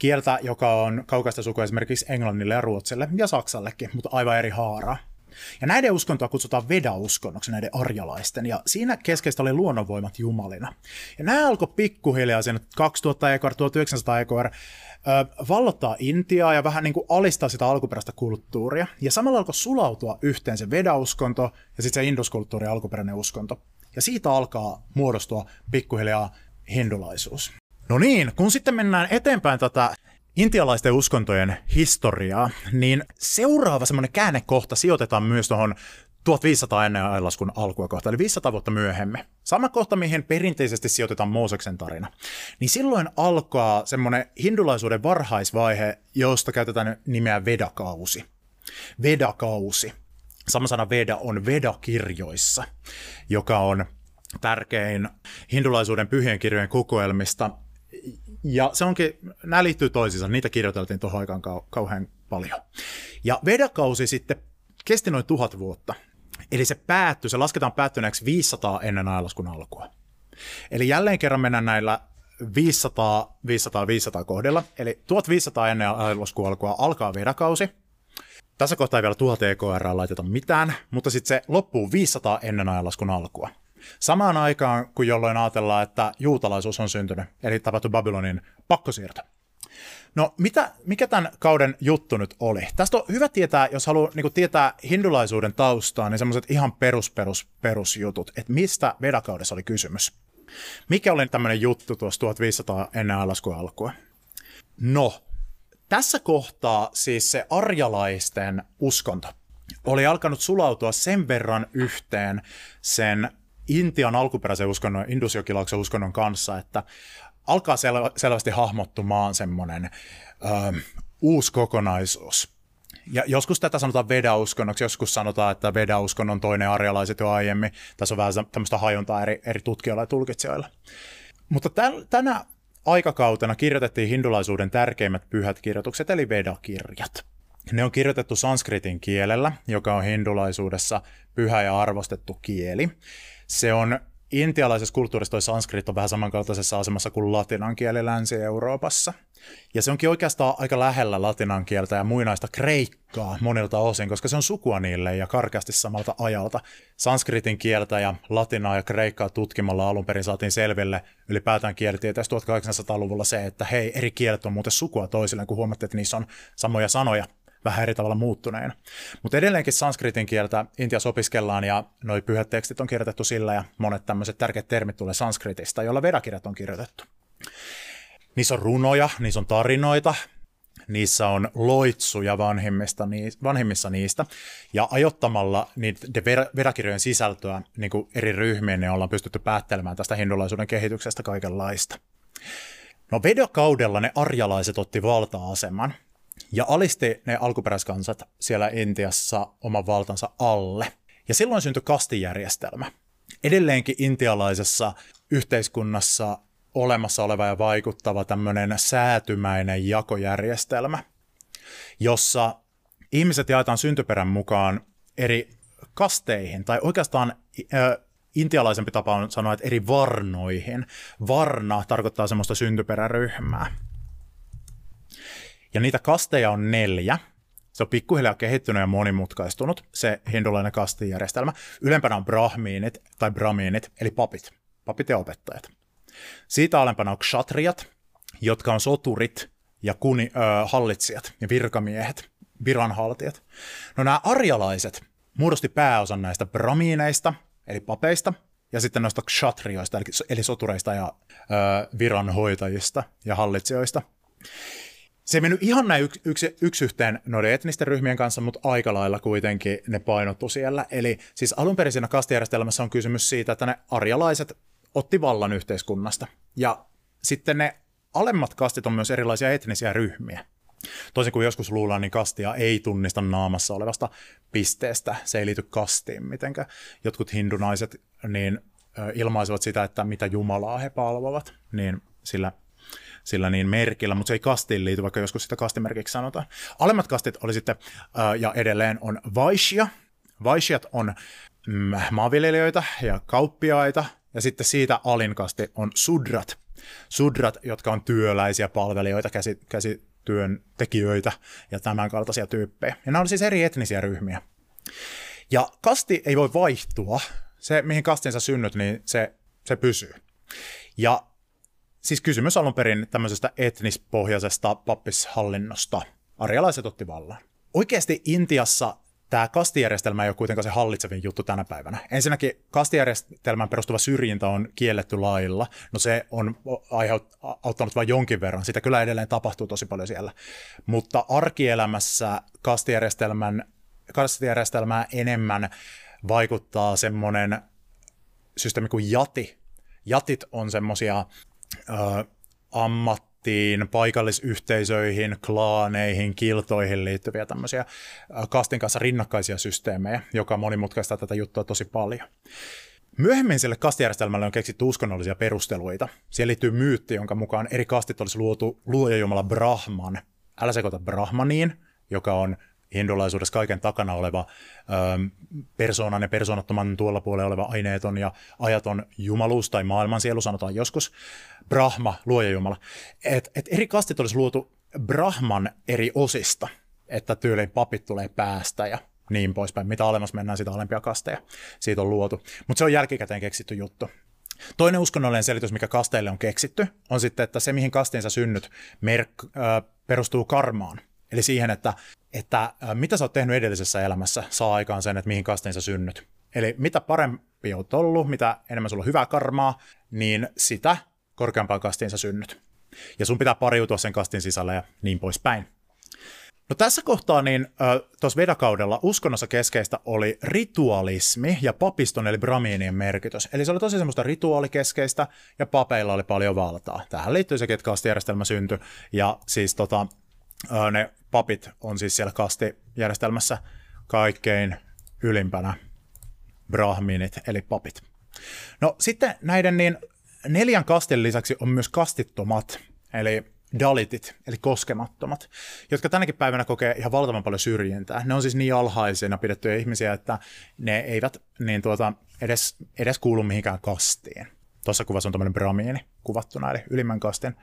kieltä, joka on kaukaista sukua esimerkiksi englannille ja ruotsille ja saksallekin, mutta aivan eri haaraa. Ja näiden uskontoa kutsutaan Veda-uskonnoksi, näiden arjalaisten, ja siinä keskeistä oli luonnonvoimat jumalina. Ja nämä alkoi pikkuhiljaa sen 2000 EKR, 1900 EKR, vallottaa Intiaa ja vähän niin kuin alistaa sitä alkuperäistä kulttuuria. Ja samalla alkoi sulautua yhteen se Veda-uskonto ja sitten se induskulttuuri alkuperäinen uskonto. Ja siitä alkaa muodostua pikkuhiljaa hindulaisuus. No niin, kun sitten mennään eteenpäin tätä intialaisten uskontojen historiaa, niin seuraava semmoinen käännekohta sijoitetaan myös tuohon 1500 ennen ajanlaskun alkua kohta, eli 500 vuotta myöhemmin. Sama kohta, mihin perinteisesti sijoitetaan Mooseksen tarina. Niin silloin alkaa semmoinen hindulaisuuden varhaisvaihe, josta käytetään nimeä Vedakausi. Vedakausi. Sama sana Veda on Vedakirjoissa, joka on tärkein hindulaisuuden pyhien kirjojen kokoelmista, ja se onkin, nämä liittyy toisiinsa, niitä kirjoiteltiin tuohon aikaan kau- kauhean paljon. Ja Vedakausi sitten kesti noin tuhat vuotta. Eli se päättyi, se lasketaan päättyneeksi 500 ennen ajanlaskun alkua. Eli jälleen kerran mennään näillä 500, 500, 500 kohdilla. Eli 1500 ennen ajanlaskun alkua alkaa Vedakausi. Tässä kohtaa ei vielä 1000 EKR laiteta mitään, mutta sitten se loppuu 500 ennen ajanlaskun alkua. Samaan aikaan, kun jolloin ajatellaan, että juutalaisuus on syntynyt, eli tapahtui Babylonin pakkosiirto. No, mitä, mikä tämän kauden juttu nyt oli? Tästä on hyvä tietää, jos haluaa niin tietää hindulaisuuden taustaa, niin semmoiset ihan perus, perus, perusjutut, että mistä vedakaudessa oli kysymys. Mikä oli tämmöinen juttu tuossa 1500 ennen alaskua alkua? No, tässä kohtaa siis se arjalaisten uskonto oli alkanut sulautua sen verran yhteen sen Intian alkuperäisen uskonnon, indusjokilauksen uskonnon kanssa, että alkaa sel- selvästi hahmottumaan semmoinen ö, uusi kokonaisuus. Ja joskus tätä sanotaan Veda-uskonnoksi, joskus sanotaan, että Veda-uskonnon toinen arjalaiset jo aiemmin. Tässä on vähän tämmöistä hajuntaa eri, eri tutkijoilla ja tulkitsijoilla. Mutta täl, tänä aikakautena kirjoitettiin hindulaisuuden tärkeimmät pyhät kirjoitukset, eli Veda-kirjat. Ne on kirjoitettu sanskritin kielellä, joka on hindulaisuudessa pyhä ja arvostettu kieli. Se on intialaisessa kulttuurissa toi sanskrit on vähän samankaltaisessa asemassa kuin latinan kieli Länsi-Euroopassa. Ja se onkin oikeastaan aika lähellä latinan kieltä ja muinaista kreikkaa monilta osin, koska se on sukua niille ja karkeasti samalta ajalta. Sanskritin kieltä ja latinaa ja kreikkaa tutkimalla alun perin saatiin selville ylipäätään kielitieteessä 1800-luvulla se, että hei, eri kielet on muuten sukua toisilleen, kun huomattiin, että niissä on samoja sanoja vähän eri tavalla muuttuneena. Mutta edelleenkin sanskritin kieltä Intiassa opiskellaan ja noi pyhät tekstit on kirjoitettu sillä ja monet tämmöiset tärkeät termit tulee sanskritista, jolla vedakirjat on kirjoitettu. Niissä on runoja, niissä on tarinoita, niissä on loitsuja vanhimmista, vanhimmissa niistä, ja ajottamalla niiden vedakirjojen sisältöä niin kuin eri ryhmiin, niin ollaan pystytty päättelemään tästä hindulaisuuden kehityksestä kaikenlaista. No vedakaudella ne arjalaiset otti valta-aseman, ja alisti ne alkuperäiskansat siellä Intiassa oman valtansa alle. Ja silloin syntyi kastijärjestelmä. Edelleenkin intialaisessa yhteiskunnassa olemassa oleva ja vaikuttava tämmöinen säätymäinen jakojärjestelmä, jossa ihmiset jaetaan syntyperän mukaan eri kasteihin, tai oikeastaan äh, intialaisempi tapa on sanoa, että eri varnoihin. Varna tarkoittaa semmoista syntyperäryhmää. Ja niitä kasteja on neljä. Se on pikkuhiljaa kehittynyt ja monimutkaistunut, se hindulainen kastijärjestelmä. Ylempänä on brahmiinit tai brahmiinit, eli papit, papit ja opettajat. Siitä alempana on kshatriyat, jotka on soturit ja kuni, ö, hallitsijat ja virkamiehet, viranhaltijat. No nämä arjalaiset muodosti pääosan näistä bramiineista, eli papeista, ja sitten noista kshatriyoista, eli, eli sotureista ja ö, viranhoitajista ja hallitsijoista. Se ei mennyt ihan näin yksi, yksi, yksi yhteen noiden etnisten ryhmien kanssa, mutta aika lailla kuitenkin ne painottu siellä. Eli siis alun perin siinä kastijärjestelmässä on kysymys siitä, että ne arjalaiset otti vallan yhteiskunnasta. Ja sitten ne alemmat kastit on myös erilaisia etnisiä ryhmiä. Toisin kuin joskus luullaan, niin kastia ei tunnista naamassa olevasta pisteestä. Se ei liity kastiin mitenkä. Jotkut hindunaiset niin ilmaisivat sitä, että mitä Jumalaa he palvovat, niin sillä, sillä niin merkillä, mutta se ei kastiin liity, vaikka joskus sitä kastimerkiksi sanotaan. Alemmat kastit oli sitten, ja edelleen on Vaishya. Vaishyat on mm, maanviljelijöitä ja kauppiaita, ja sitten siitä alinkasti on Sudrat. Sudrat, jotka on työläisiä palvelijoita, käsi, käsityöntekijöitä ja tämän kaltaisia tyyppejä. Ja nämä on siis eri etnisiä ryhmiä. Ja kasti ei voi vaihtua. Se, mihin kastinsa synnyt, niin se, se pysyy. Ja siis kysymys alun perin tämmöisestä etnispohjaisesta pappishallinnosta. Arjalaiset otti vallan. Oikeasti Intiassa tämä kastijärjestelmä ei ole kuitenkaan se hallitsevin juttu tänä päivänä. Ensinnäkin kastijärjestelmään perustuva syrjintä on kielletty lailla. No se on auttanut vain jonkin verran. Sitä kyllä edelleen tapahtuu tosi paljon siellä. Mutta arkielämässä kastijärjestelmän, kastijärjestelmää enemmän vaikuttaa semmoinen systeemi kuin jati. Jatit on semmoisia ammat ammattiin, paikallisyhteisöihin, klaaneihin, kiltoihin liittyviä tämmöisiä kastin kanssa rinnakkaisia systeemejä, joka monimutkaistaa tätä juttua tosi paljon. Myöhemmin sille kastijärjestelmälle on keksitty uskonnollisia perusteluita. Siihen liittyy myytti, jonka mukaan eri kastit olisi luotu luojajumala Brahman. Älä sekoita Brahmaniin, joka on hindulaisuudessa kaiken takana oleva ö, persoonan ja persoonattoman tuolla puolella oleva aineeton ja ajaton jumaluus tai maailmansielu, sanotaan joskus, Brahma, luoja Jumala. Et, et eri kastit olisi luotu Brahman eri osista, että tyyliin papit tulee päästä ja niin poispäin. Mitä alemmas mennään, sitä alempia kasteja siitä on luotu. Mutta se on jälkikäteen keksitty juttu. Toinen uskonnollinen selitys, mikä kasteille on keksitty, on sitten, että se, mihin kastinsa synnyt, merk, äh, perustuu karmaan. Eli siihen, että, että mitä sä oot tehnyt edellisessä elämässä, saa aikaan sen, että mihin kastiin sä synnyt. Eli mitä parempi oot ollut, mitä enemmän sulla on hyvää karmaa, niin sitä korkeampaan kastiin sä synnyt. Ja sun pitää pariutua sen kastin sisällä ja niin poispäin. No tässä kohtaa niin tuossa vedakaudella uskonnossa keskeistä oli ritualismi ja papiston eli bramiinien merkitys. Eli se oli tosi semmoista rituaalikeskeistä ja papeilla oli paljon valtaa. Tähän liittyy sekin, että kastijärjestelmä syntyi ja siis tota, ne papit on siis siellä kastijärjestelmässä kaikkein ylimpänä brahminit eli papit. No sitten näiden niin neljän kastin lisäksi on myös kastittomat, eli dalitit, eli koskemattomat, jotka tänäkin päivänä kokee ihan valtavan paljon syrjintää. Ne on siis niin alhaisina pidettyjä ihmisiä, että ne eivät niin tuota, edes, edes kuulu mihinkään kastiin. Tuossa kuvassa on tämmöinen bramiini kuvattuna, eli ylimmän kastin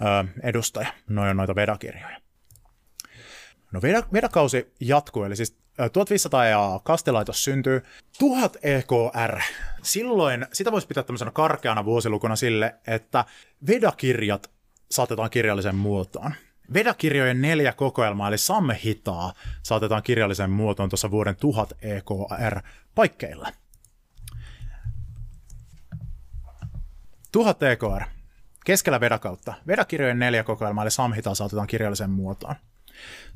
ö, edustaja. Noin on noita vedakirjoja. No vedakausi jatkuu, eli siis 1500 ja kastelaitos syntyy. 1000 EKR. Silloin sitä voisi pitää tämmöisenä karkeana vuosilukuna sille, että vedakirjat saatetaan kirjalliseen muotoon. Vedakirjojen neljä kokoelmaa, eli hitaa, saatetaan kirjalliseen muotoon tuossa vuoden 1000 EKR paikkeilla. 1000 EKR. Keskellä vedakautta. Vedakirjojen neljä kokoelmaa, eli Samhitaa saatetaan kirjalliseen muotoon.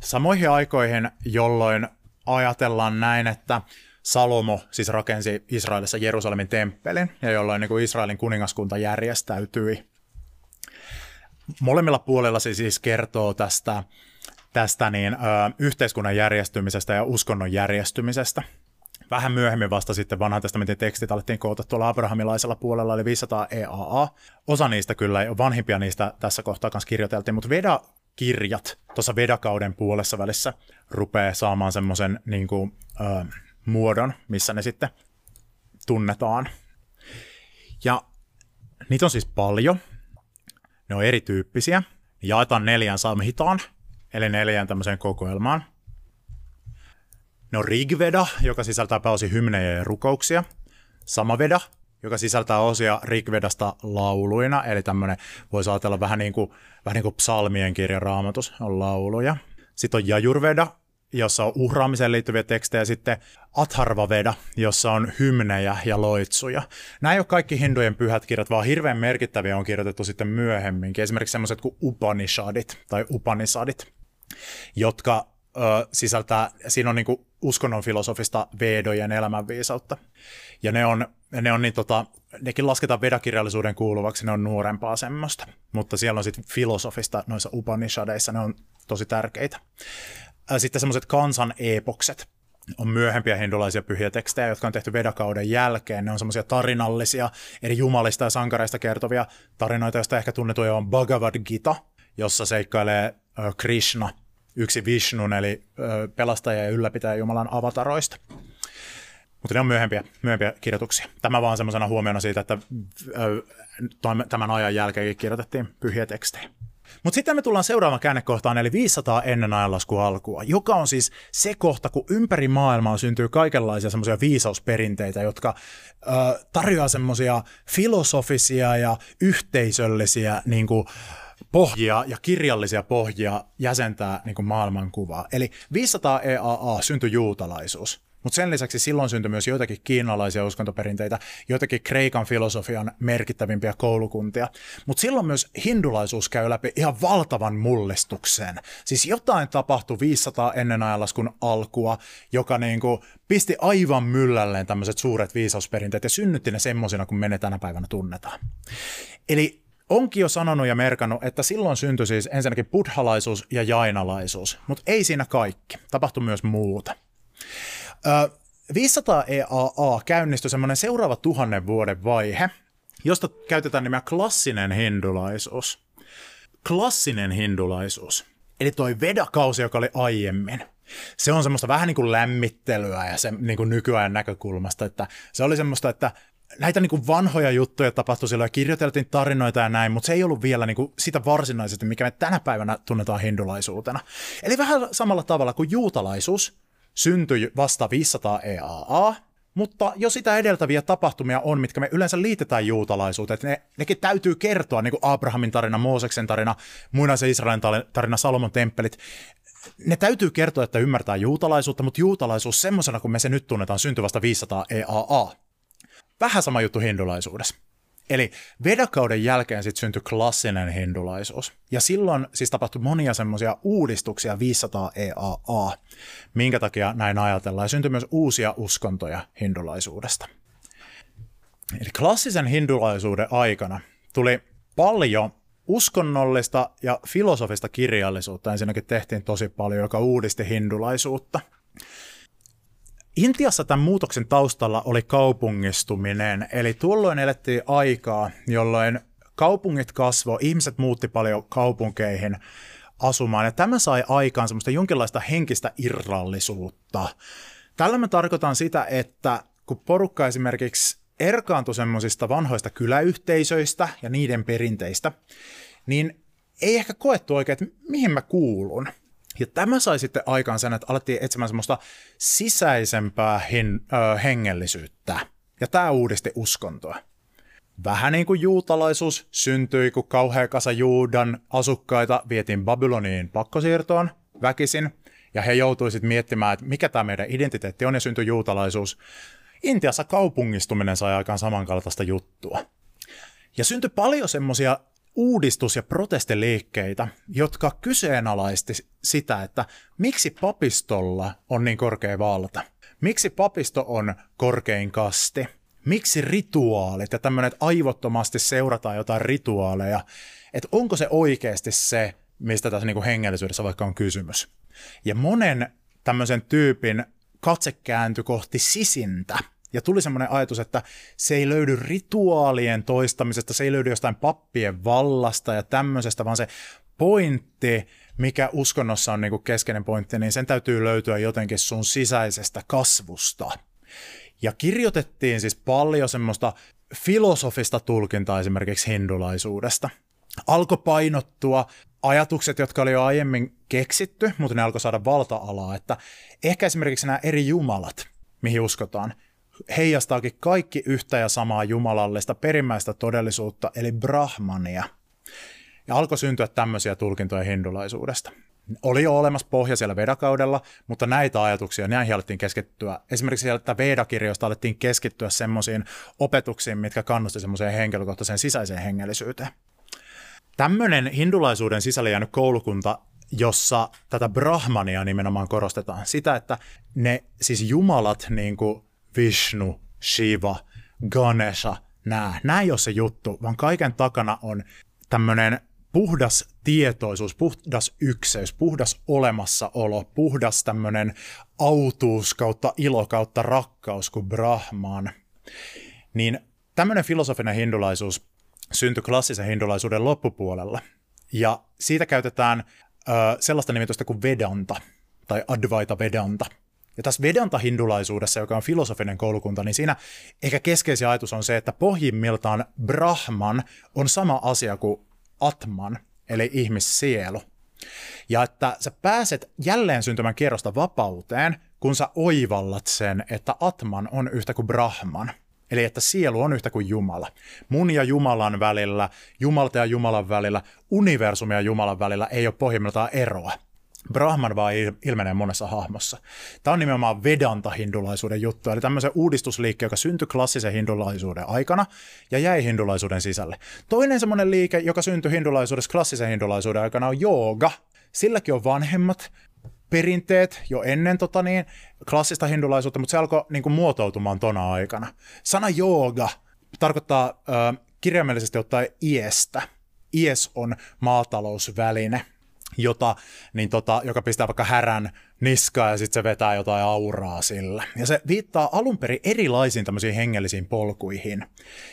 Samoihin aikoihin, jolloin ajatellaan näin, että Salomo siis rakensi Israelissa Jerusalemin temppelin, ja jolloin niin kuin Israelin kuningaskunta järjestäytyi. Molemmilla puolilla se siis kertoo tästä, tästä niin, ö, yhteiskunnan järjestymisestä ja uskonnon järjestymisestä. Vähän myöhemmin vasta sitten vanhan testamentin tekstit alettiin koota tuolla abrahamilaisella puolella, eli 500 EAA. Osa niistä kyllä, vanhimpia niistä tässä kohtaa kanssa kirjoiteltiin, mutta Veda kirjat tuossa vedakauden puolessa välissä rupeaa saamaan semmoisen niin kuin, muodon, missä ne sitten tunnetaan. Ja niitä on siis paljon. Ne on erityyppisiä. Jaetaan neljän samhitaan, eli neljän tämmöiseen kokoelmaan. Ne on Rigveda, joka sisältää pääosin hymnejä ja rukouksia. Samaveda, joka sisältää osia Rigvedasta lauluina, eli tämmöinen voisi ajatella vähän niin kuin, vähän niin kuin psalmien kirja raamatus on lauluja. Sitten on Jajurveda, jossa on uhraamiseen liittyviä tekstejä, sitten Atharvaveda, jossa on hymnejä ja loitsuja. Nämä ei ole kaikki hindujen pyhät kirjat, vaan hirveän merkittäviä on kirjoitettu sitten myöhemminkin. Esimerkiksi sellaiset kuin Upanishadit tai Upanisadit, jotka ö, sisältää, siinä on niin kuin uskonnon filosofista vedojen elämänviisautta. Ja ne on, ne on niin tota, nekin lasketaan vedakirjallisuuden kuuluvaksi, ne on nuorempaa semmoista. Mutta siellä on sitten filosofista noissa Upanishadeissa, ne on tosi tärkeitä. Sitten semmoiset kansan epokset on myöhempiä hindulaisia pyhiä tekstejä, jotka on tehty vedakauden jälkeen. Ne on semmoisia tarinallisia, eri jumalista ja sankareista kertovia tarinoita, joista ehkä tunnetuja on Bhagavad Gita, jossa seikkailee Krishna, yksi Vishnun, eli pelastaja ja ylläpitäjä Jumalan avataroista. Mutta ne on myöhempiä, myöhempiä kirjoituksia. Tämä vaan semmoisena huomiona siitä, että tämän ajan jälkeen kirjoitettiin pyhiä tekstejä. Mutta sitten me tullaan seuraavaan käännekohtaan, eli 500 ennen ajanlaskun alkua, joka on siis se kohta, kun ympäri maailmaa syntyy kaikenlaisia semmoisia viisausperinteitä, jotka ö, tarjoaa semmoisia filosofisia ja yhteisöllisiä niin kuin, pohjia ja kirjallisia pohjia jäsentää niin kuin maailmankuvaa. Eli 500 EAA syntyi juutalaisuus. Mutta sen lisäksi silloin syntyi myös joitakin kiinalaisia uskontoperinteitä, joitakin Kreikan filosofian merkittävimpiä koulukuntia. Mutta silloin myös hindulaisuus käy läpi ihan valtavan mullistuksen. Siis jotain tapahtui 500 ennen ajanlaskun alkua, joka niinku pisti aivan myllälleen tämmöiset suuret viisausperinteet ja synnytti ne semmoisina, kun me ne tänä päivänä tunnetaan. Eli onkin jo sanonut ja merkannut, että silloin syntyi siis ensinnäkin buddhalaisuus ja jainalaisuus, mutta ei siinä kaikki. Tapahtui myös muuta. 500 EAA käynnistyi semmoinen seuraava tuhannen vuoden vaihe, josta käytetään nimeä klassinen hindulaisuus. Klassinen hindulaisuus, eli toi vedakausi, joka oli aiemmin, se on semmoista vähän niin kuin lämmittelyä ja se niin kuin nykyajan näkökulmasta, että se oli semmoista, että näitä niin kuin vanhoja juttuja tapahtui silloin ja kirjoiteltiin tarinoita ja näin, mutta se ei ollut vielä niin kuin sitä varsinaisesti, mikä me tänä päivänä tunnetaan hindulaisuutena. Eli vähän samalla tavalla kuin juutalaisuus, syntyi vasta 500 EAA, mutta jo sitä edeltäviä tapahtumia on, mitkä me yleensä liitetään juutalaisuuteen. Että ne, nekin täytyy kertoa, niin kuin Abrahamin tarina, Mooseksen tarina, muinaisen Israelin tarina, Salomon temppelit. Ne täytyy kertoa, että ymmärtää juutalaisuutta, mutta juutalaisuus semmoisena kuin me se nyt tunnetaan syntyi vasta 500 EAA. Vähän sama juttu hindulaisuudessa. Eli vedakauden jälkeen sitten syntyi klassinen hindulaisuus. Ja silloin siis tapahtui monia semmoisia uudistuksia 500 EAA, minkä takia näin ajatellaan. Ja syntyi myös uusia uskontoja hindulaisuudesta. Eli klassisen hindulaisuuden aikana tuli paljon uskonnollista ja filosofista kirjallisuutta. Ensinnäkin tehtiin tosi paljon, joka uudisti hindulaisuutta. Intiassa tämän muutoksen taustalla oli kaupungistuminen, eli tuolloin elettiin aikaa, jolloin kaupungit kasvoi, ihmiset muutti paljon kaupunkeihin asumaan, ja tämä sai aikaan semmoista jonkinlaista henkistä irrallisuutta. Tällä mä tarkoitan sitä, että kun porukka esimerkiksi erkaantui semmoisista vanhoista kyläyhteisöistä ja niiden perinteistä, niin ei ehkä koettu oikein, että mihin mä kuulun. Ja tämä sai sitten aikaan sen, että alettiin etsimään semmoista sisäisempää hen, ö, hengellisyyttä. Ja tämä uudisti uskontoa. Vähän niin kuin juutalaisuus syntyi, kun kauhea kasa Juudan asukkaita vietiin Babyloniin pakkosiirtoon väkisin, ja he joutuivat miettimään, että mikä tämä meidän identiteetti on, ja syntyi juutalaisuus. Intiassa kaupungistuminen sai aikaan samankaltaista juttua. Ja syntyi paljon semmoisia uudistus- ja protestiliikkeitä, jotka kyseenalaisti sitä, että miksi papistolla on niin korkea valta. Miksi papisto on korkein kasti? Miksi rituaalit ja tämmöinen, että aivottomasti seurataan jotain rituaaleja, että onko se oikeasti se, mistä tässä niin hengellisyydessä vaikka on kysymys. Ja monen tämmöisen tyypin katse kääntyi kohti sisintä, ja tuli semmoinen ajatus, että se ei löydy rituaalien toistamisesta, se ei löydy jostain pappien vallasta ja tämmöisestä, vaan se pointti, mikä uskonnossa on niinku keskeinen pointti, niin sen täytyy löytyä jotenkin sun sisäisestä kasvusta. Ja kirjoitettiin siis paljon semmoista filosofista tulkintaa esimerkiksi hindulaisuudesta. alkoi painottua ajatukset, jotka oli jo aiemmin keksitty, mutta ne alkoi saada valta-alaa, että ehkä esimerkiksi nämä eri jumalat, mihin uskotaan, heijastaakin kaikki yhtä ja samaa jumalallista perimmäistä todellisuutta, eli brahmania. Ja alkoi syntyä tämmöisiä tulkintoja hindulaisuudesta. Oli jo olemassa pohja siellä Vedakaudella, mutta näitä ajatuksia, näihin alettiin keskittyä. Esimerkiksi sieltä Vedakirjoista alettiin keskittyä semmoisiin opetuksiin, mitkä kannusti semmoiseen henkilökohtaiseen sisäiseen hengellisyyteen. Tämmöinen hindulaisuuden sisällä jäänyt koulukunta, jossa tätä brahmania nimenomaan korostetaan. Sitä, että ne siis jumalat, niin kuin Vishnu, Shiva, Ganesha, nämä, nämä ei ole se juttu, vaan kaiken takana on tämmöinen puhdas tietoisuus, puhdas ykseys, puhdas olemassaolo, puhdas tämmöinen autuus kautta ilo kautta rakkaus kuin Brahman. Niin tämmöinen filosofinen hindulaisuus syntyi klassisen hindulaisuuden loppupuolella. Ja siitä käytetään ö, sellaista nimitystä kuin Vedanta tai Advaita Vedanta. Ja tässä Vedanta-hindulaisuudessa, joka on filosofinen koulukunta, niin siinä ehkä keskeisin ajatus on se, että pohjimmiltaan Brahman on sama asia kuin Atman, eli ihmissielu. Ja että sä pääset jälleen syntymän kierrosta vapauteen, kun sä oivallat sen, että Atman on yhtä kuin Brahman. Eli että sielu on yhtä kuin Jumala. Mun ja Jumalan välillä, Jumalta ja Jumalan välillä, universumia ja Jumalan välillä ei ole pohjimmiltaan eroa. Brahman vaan ilmenee monessa hahmossa. Tämä on nimenomaan Vedanta-hindulaisuuden juttu, eli tämmöisen uudistusliike, joka syntyi klassisen hindulaisuuden aikana ja jäi hindulaisuuden sisälle. Toinen semmoinen liike, joka syntyi hindulaisuudessa klassisen hindulaisuuden aikana on jooga. Silläkin on vanhemmat perinteet jo ennen tota niin, klassista hindulaisuutta, mutta se alkoi niin kuin, muotoutumaan tona aikana. Sana jooga tarkoittaa äh, kirjaimellisesti ottaen iestä. Ies on maatalousväline – jota, niin tota, joka pistää vaikka härän niskaa ja sitten se vetää jotain auraa sillä. Ja se viittaa alun perin erilaisiin tämmöisiin hengellisiin polkuihin,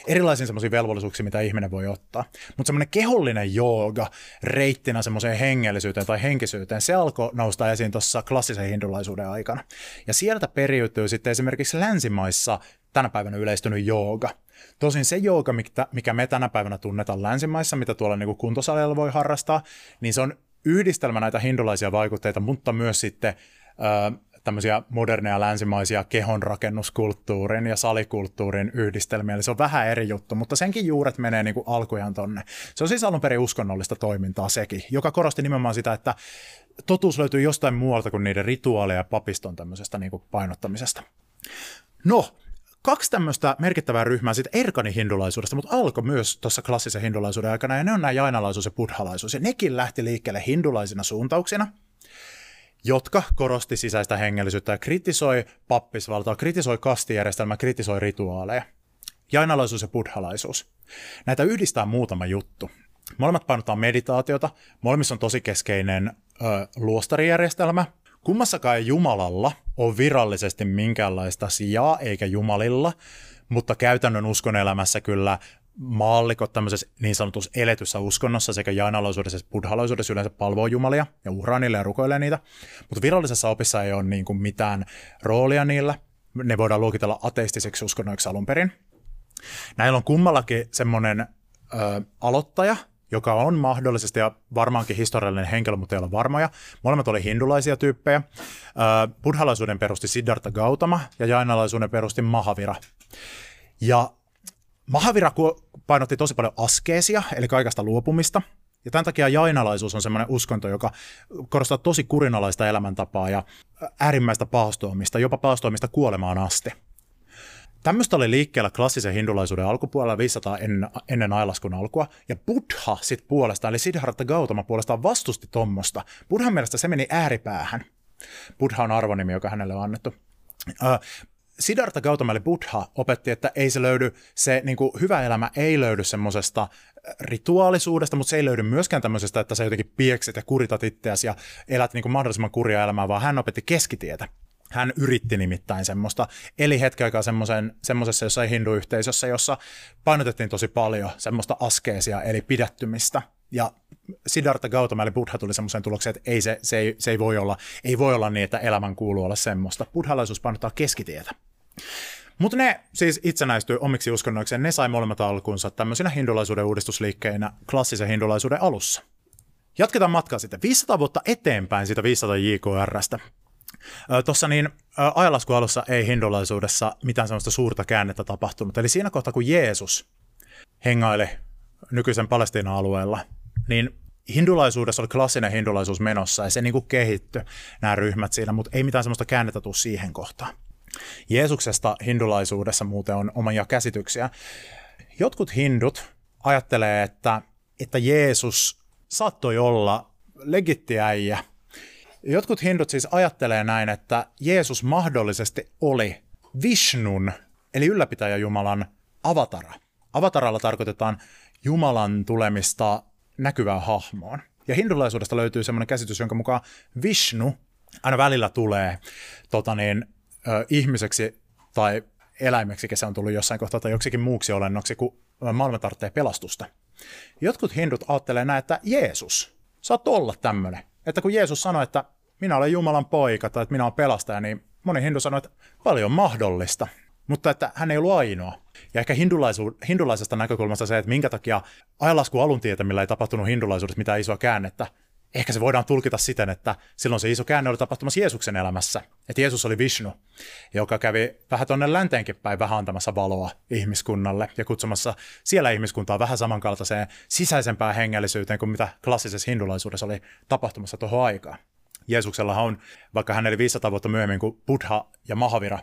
erilaisiin semmoisiin velvollisuuksiin, mitä ihminen voi ottaa. Mutta semmoinen kehollinen jooga reittinä semmoiseen hengellisyyteen tai henkisyyteen, se alkoi nousta esiin tuossa klassisen hindulaisuuden aikana. Ja sieltä periytyy sitten esimerkiksi länsimaissa tänä päivänä yleistynyt jooga. Tosin se jooga, mikä me tänä päivänä tunnetaan länsimaissa, mitä tuolla niin kuntosalilla voi harrastaa, niin se on yhdistelmä näitä hindulaisia vaikutteita, mutta myös sitten ö, tämmöisiä moderneja länsimaisia kehonrakennuskulttuurin ja salikulttuurin yhdistelmiä, eli se on vähän eri juttu, mutta senkin juuret menee niin kuin alkujaan tonne. Se on siis alun perin uskonnollista toimintaa sekin, joka korosti nimenomaan sitä, että totuus löytyy jostain muualta kuin niiden rituaaleja ja papiston tämmöisestä niin kuin painottamisesta. No, kaksi tämmöistä merkittävää ryhmää sitten Erkanin hindulaisuudesta, mutta alkoi myös tuossa klassisen hindulaisuuden aikana, ja ne on nämä jainalaisuus ja buddhalaisuus, ja nekin lähti liikkeelle hindulaisina suuntauksina, jotka korosti sisäistä hengellisyyttä ja kritisoi pappisvaltaa, kritisoi kastijärjestelmää, kritisoi rituaaleja. Jainalaisuus ja buddhalaisuus. Näitä yhdistää muutama juttu. Molemmat painottaa meditaatiota, molemmissa on tosi keskeinen ö, luostarijärjestelmä, Kummassakaan Jumalalla ole virallisesti minkäänlaista sijaa, eikä Jumalilla, mutta käytännön uskonelämässä kyllä maallikot tämmöisessä niin sanotussa eletyssä uskonnossa sekä jainalaisuudessa että buddhalaisuudessa yleensä palvoo jumalia ja uhraa niille ja rukoilee niitä, mutta virallisessa opissa ei ole niin kuin mitään roolia niillä. Ne voidaan luokitella ateistiseksi uskonnoiksi alun perin. Näillä on kummallakin semmoinen ö, aloittaja, joka on mahdollisesti ja varmaankin historiallinen henkilö, mutta ei ole varmoja. Molemmat oli hindulaisia tyyppejä. Buddhalaisuuden perusti Siddhartha Gautama ja jainalaisuuden perusti Mahavira. Ja Mahavira painotti tosi paljon askeesia, eli kaikesta luopumista. Ja tämän takia jainalaisuus on semmoinen uskonto, joka korostaa tosi kurinalaista elämäntapaa ja äärimmäistä paastoamista, jopa paastoamista kuolemaan asti. Tämmöistä oli liikkeellä klassisen hindulaisuuden alkupuolella 500 ennen, ennen ailaskun alkua, ja Buddha sitten puolestaan, eli Siddhartha Gautama puolestaan vastusti tuommoista. Buddhan mielestä se meni ääripäähän. Buddha on arvonimi, joka hänelle on annettu. Uh, Siddhartha Gautama eli Buddha opetti, että ei se löydy, se niin kuin, hyvä elämä ei löydy semmoisesta rituaalisuudesta, mutta se ei löydy myöskään tämmöisestä, että sä jotenkin piekset ja kuritat itseäsi ja elät niin kuin mahdollisimman kurja elämää, vaan hän opetti keskitietä. Hän yritti nimittäin semmoista, eli hetken aikaa semmoisessa jossain hinduyhteisössä, jossa painotettiin tosi paljon semmoista askeesia, eli pidättymistä. Ja Siddhartha Gautama eli Buddha tuli semmoiseen tulokseen, että ei se, se, ei, se ei, voi olla, ei voi olla niin, että elämän kuuluu olla semmoista. Buddhalaisuus painottaa keskitietä. Mutta ne siis itsenäistyi omiksi uskonnoikseen, ne sai molemmat alkunsa tämmöisinä hindulaisuuden uudistusliikkeinä klassisen hindulaisuuden alussa. Jatketaan matkaa sitten 500 vuotta eteenpäin siitä 500 JKRstä. Tuossa niin ajalaskualussa ei hindulaisuudessa mitään sellaista suurta käännettä tapahtunut. Eli siinä kohtaa, kun Jeesus hengaili nykyisen Palestiinan alueella, niin hindulaisuudessa oli klassinen hindulaisuus menossa ja se niin kuin kehittyi nämä ryhmät siinä, mutta ei mitään sellaista käännettä tule siihen kohtaan. Jeesuksesta hindulaisuudessa muuten on omia käsityksiä. Jotkut hindut ajattelee, että, että Jeesus saattoi olla legitti äijä. Jotkut hindut siis ajattelee näin, että Jeesus mahdollisesti oli Vishnun, eli ylläpitäjä Jumalan avatara. Avataralla tarkoitetaan Jumalan tulemista näkyvään hahmoon. Ja hindulaisuudesta löytyy semmoinen käsitys, jonka mukaan Vishnu aina välillä tulee tota niin, ö, ihmiseksi tai eläimeksi, se on tullut jossain kohtaa, tai joksikin muuksi olennoksi, kun maailma tarvitsee pelastusta. Jotkut hindut ajattelee näin, että Jeesus, saat olla tämmöinen. Että kun Jeesus sanoi, että minä olen Jumalan poika tai että minä olen pelastaja, niin moni hindu sanoi, että paljon mahdollista. Mutta että hän ei ollut ainoa. Ja ehkä hindulaisesta näkökulmasta se, että minkä takia ajalasku alun tietämillä ei tapahtunut hindulaisuudessa mitään isoa käännettä, ehkä se voidaan tulkita siten, että silloin se iso käänne oli tapahtumassa Jeesuksen elämässä. Että Jeesus oli Vishnu, joka kävi vähän tuonne länteenkin päin vähän antamassa valoa ihmiskunnalle ja kutsumassa siellä ihmiskuntaa vähän samankaltaiseen sisäisempään hengellisyyteen kuin mitä klassisessa hindulaisuudessa oli tapahtumassa tuohon aikaan. Jeesuksella on, vaikka hän eli 500 vuotta myöhemmin kuin Buddha ja Mahavira,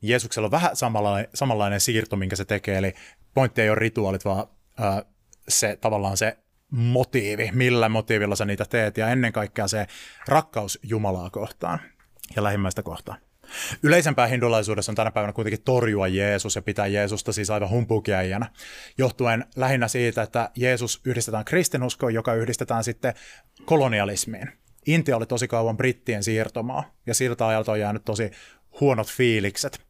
niin Jeesuksella on vähän samanlainen, samanlainen siirto, minkä se tekee, eli pointti ei ole rituaalit, vaan ää, se tavallaan se motiivi, millä motiivilla sä niitä teet, ja ennen kaikkea se rakkaus Jumalaa kohtaan ja lähimmäistä kohtaan. Yleisempää hindulaisuudessa on tänä päivänä kuitenkin torjua Jeesus ja pitää Jeesusta siis aivan humpukiäijänä, johtuen lähinnä siitä, että Jeesus yhdistetään kristinuskoon, joka yhdistetään sitten kolonialismiin. Intia oli tosi kauan brittien siirtomaa, ja siltä ajalta on jäänyt tosi huonot fiilikset.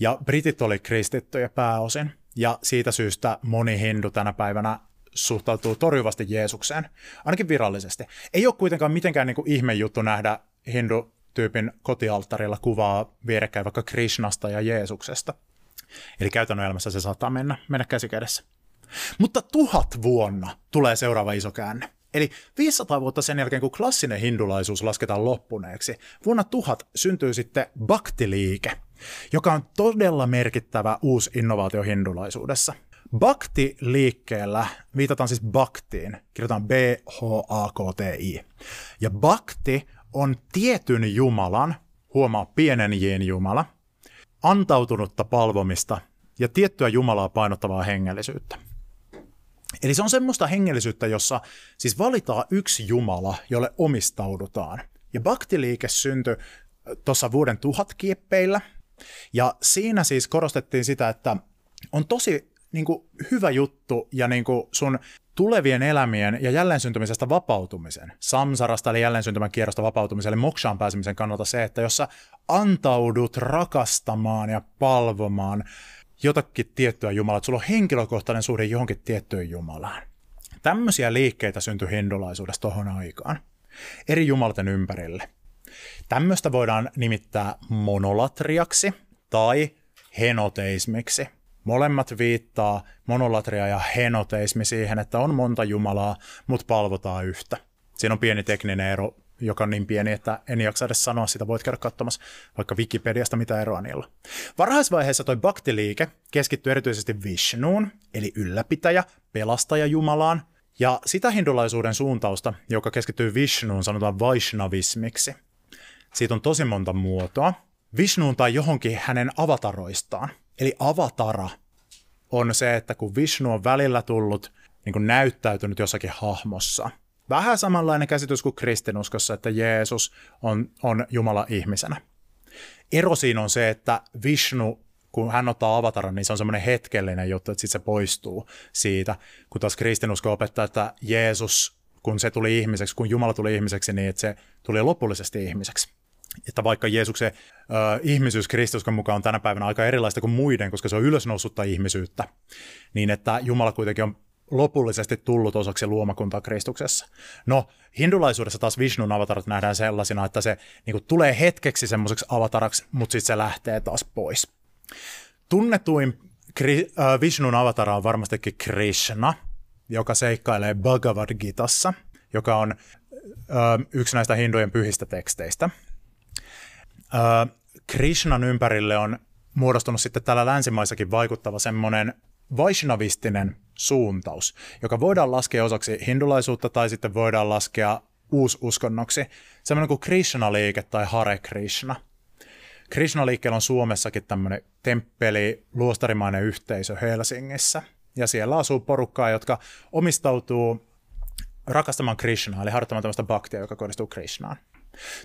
Ja britit oli kristittyjä pääosin, ja siitä syystä moni hindu tänä päivänä suhtautuu torjuvasti Jeesukseen, ainakin virallisesti. Ei ole kuitenkaan mitenkään niin kuin ihme juttu nähdä hindu-tyypin kotialttarilla kuvaa vierekkäin vaikka Krishnasta ja Jeesuksesta. Eli käytännön elämässä se saattaa mennä, mennä käsi kädessä. Mutta tuhat vuonna tulee seuraava iso käänne. Eli 500 vuotta sen jälkeen, kun klassinen hindulaisuus lasketaan loppuneeksi, vuonna 1000 syntyy sitten baktiliike, joka on todella merkittävä uusi innovaatio hindulaisuudessa. Bakti-liikkeellä viitataan siis baktiin, kirjoitetaan B-H-A-K-T-I. Ja bakti on tietyn jumalan, huomaa pienen jin jumala, antautunutta palvomista ja tiettyä Jumalaa painottavaa hengellisyyttä. Eli se on semmoista hengellisyyttä, jossa siis valitaan yksi Jumala, jolle omistaudutaan. Ja baktiliike syntyi tuossa vuoden tuhat kieppeillä. Ja siinä siis korostettiin sitä, että on tosi niin kuin, hyvä juttu ja niin kuin, sun tulevien elämien ja jälleen syntymisestä vapautumisen, samsarasta eli jälleen syntymän kierrosta vapautumisen, eli mokshaan pääsemisen kannalta se, että jos sä antaudut rakastamaan ja palvomaan jotakin tiettyä Jumalaa, että sulla on henkilökohtainen suhde johonkin tiettyyn Jumalaan. Tämmöisiä liikkeitä syntyi hindulaisuudessa tohon aikaan, eri jumalten ympärille. Tämmöistä voidaan nimittää monolatriaksi tai henoteismiksi. Molemmat viittaa monolatria ja henoteismi siihen, että on monta Jumalaa, mutta palvotaan yhtä. Siinä on pieni tekninen ero joka on niin pieni, että en jaksa edes sanoa sitä. Voit käydä katsomassa vaikka Wikipediasta, mitä eroa niillä. Varhaisvaiheessa toi baktiliike keskittyi erityisesti Vishnuun, eli ylläpitäjä, pelastaja Jumalaan, ja sitä hindulaisuuden suuntausta, joka keskittyy Vishnuun, sanotaan Vaishnavismiksi. Siitä on tosi monta muotoa. Vishnuun tai johonkin hänen avataroistaan. Eli avatara on se, että kun Vishnu on välillä tullut niin kuin näyttäytynyt jossakin hahmossa – Vähän samanlainen käsitys kuin kristinuskossa, että Jeesus on, on Jumala ihmisenä. Ero siinä on se, että Vishnu, kun hän ottaa avataran, niin se on semmoinen hetkellinen juttu, että sitten se poistuu siitä. Kun taas kristinusko opettaa, että Jeesus, kun se tuli ihmiseksi, kun Jumala tuli ihmiseksi, niin että se tuli lopullisesti ihmiseksi. Että vaikka Jeesuksen ö, ihmisyys Kristuskon mukaan on tänä päivänä aika erilaista kuin muiden, koska se on ylösnousutta ihmisyyttä, niin että Jumala kuitenkin on lopullisesti tullut osaksi luomakuntaa Kristuksessa. No, hindulaisuudessa taas Vishnun avatarat nähdään sellaisina, että se niin kuin, tulee hetkeksi semmoiseksi avataraksi, mutta sitten se lähtee taas pois. Tunnetuin Vishnun avatara on varmastikin Krishna, joka seikkailee Bhagavad Gitassa, joka on yksi näistä hindujen pyhistä teksteistä. Krishnan ympärille on muodostunut sitten täällä länsimaissakin vaikuttava semmoinen vaishnavistinen suuntaus, joka voidaan laskea osaksi hindulaisuutta tai sitten voidaan laskea uususkonnoksi. Semmoinen kuin Krishna-liike tai Hare Krishna. Krishna-liikkeellä on Suomessakin tämmöinen temppeli, luostarimainen yhteisö Helsingissä. Ja siellä asuu porukkaa, jotka omistautuu rakastamaan Krishnaa, eli harjoittamaan tämmöistä baktia, joka kohdistuu Krishnaan.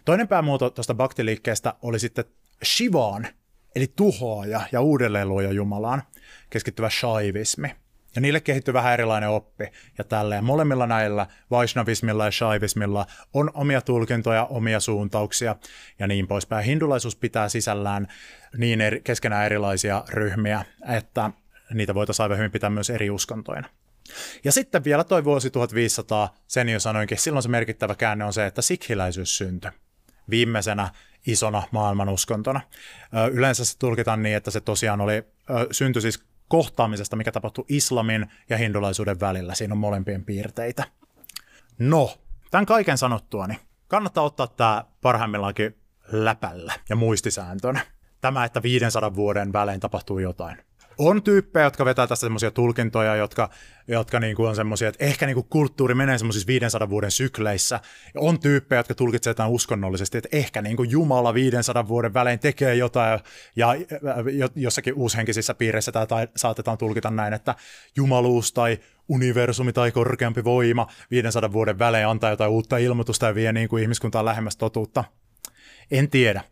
Toinen päämuoto tuosta baktiliikkeestä oli sitten Shivaan, eli tuhoaja ja uudelleenluoja Jumalaan, keskittyvä shaivismi. Ja niille kehittyy vähän erilainen oppi. Ja tälleen molemmilla näillä, Vaishnavismilla ja Shaivismilla, on omia tulkintoja, omia suuntauksia ja niin poispäin. Hindulaisuus pitää sisällään niin eri, keskenään erilaisia ryhmiä, että niitä voitaisiin aivan hyvin pitää myös eri uskontoina. Ja sitten vielä toi vuosi 1500, sen jo sanoinkin, silloin se merkittävä käänne on se, että sikhiläisyys syntyi viimeisenä isona maailmanuskontona. Yleensä se tulkitaan niin, että se tosiaan oli, syntyi siis kohtaamisesta, mikä tapahtui islamin ja hindulaisuuden välillä. Siinä on molempien piirteitä. No, tämän kaiken sanottua, niin kannattaa ottaa tämä parhaimmillaankin läpällä ja muistisääntönä. Tämä, että 500 vuoden välein tapahtuu jotain on tyyppejä, jotka vetää tästä semmoisia tulkintoja, jotka, jotka niinku on semmoisia, että ehkä niinku kulttuuri menee semmoisissa 500 vuoden sykleissä. Ja on tyyppejä, jotka tulkitsevat tämän uskonnollisesti, että ehkä niinku Jumala 500 vuoden välein tekee jotain, ja jossakin uushenkisissä piireissä tämä saatetaan tulkita näin, että jumaluus tai universumi tai korkeampi voima 500 vuoden välein antaa jotain uutta ilmoitusta ja vie niin kuin ihmiskuntaa lähemmäs totuutta. En tiedä.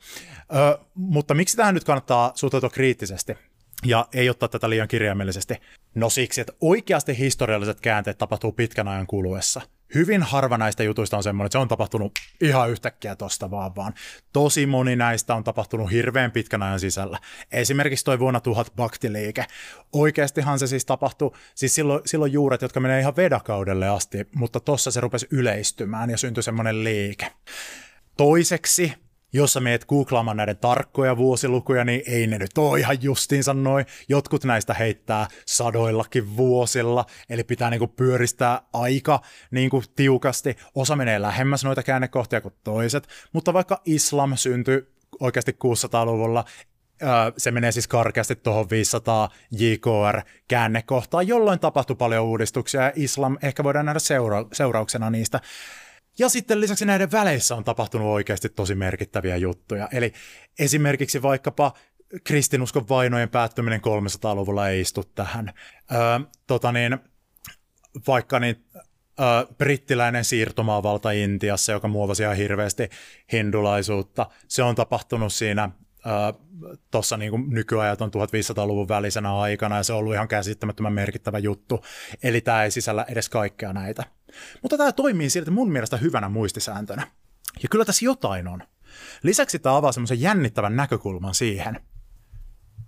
Ö, mutta miksi tähän nyt kannattaa suhtautua kriittisesti? Ja ei ottaa tätä liian kirjaimellisesti. No siksi, että oikeasti historialliset käänteet tapahtuu pitkän ajan kuluessa. Hyvin harva näistä jutuista on semmoinen, että se on tapahtunut ihan yhtäkkiä tosta vaan, vaan tosi moni näistä on tapahtunut hirveän pitkän ajan sisällä. Esimerkiksi toi vuonna 1000 baktiliike. Oikeastihan se siis tapahtui, siis silloin, silloin juuret, jotka menee ihan vedakaudelle asti, mutta tossa se rupesi yleistymään ja syntyi semmoinen liike. Toiseksi jos sä meet googlaamaan näiden tarkkoja vuosilukuja, niin ei ne nyt ole ihan justiinsa noin. Jotkut näistä heittää sadoillakin vuosilla, eli pitää niinku pyöristää aika niinku tiukasti. Osa menee lähemmäs noita käännekohtia kuin toiset, mutta vaikka islam syntyi oikeasti 600-luvulla, se menee siis karkeasti tuohon 500 JKR käännekohtaan, jolloin tapahtui paljon uudistuksia ja islam ehkä voidaan nähdä seura- seurauksena niistä. Ja sitten lisäksi näiden väleissä on tapahtunut oikeasti tosi merkittäviä juttuja. Eli esimerkiksi vaikkapa kristinuskon vainojen päättyminen 300-luvulla ei istu tähän. Öö, tota niin, vaikka niin, öö, brittiläinen siirtomaavalta Intiassa, joka muovasi ihan hirveästi hindulaisuutta, se on tapahtunut siinä tuossa niin nykyajat on 1500-luvun välisenä aikana ja se on ollut ihan käsittämättömän merkittävä juttu. Eli tämä ei sisällä edes kaikkea näitä. Mutta tämä toimii silti mun mielestä hyvänä muistisääntönä. Ja kyllä tässä jotain on. Lisäksi tämä avaa semmoisen jännittävän näkökulman siihen,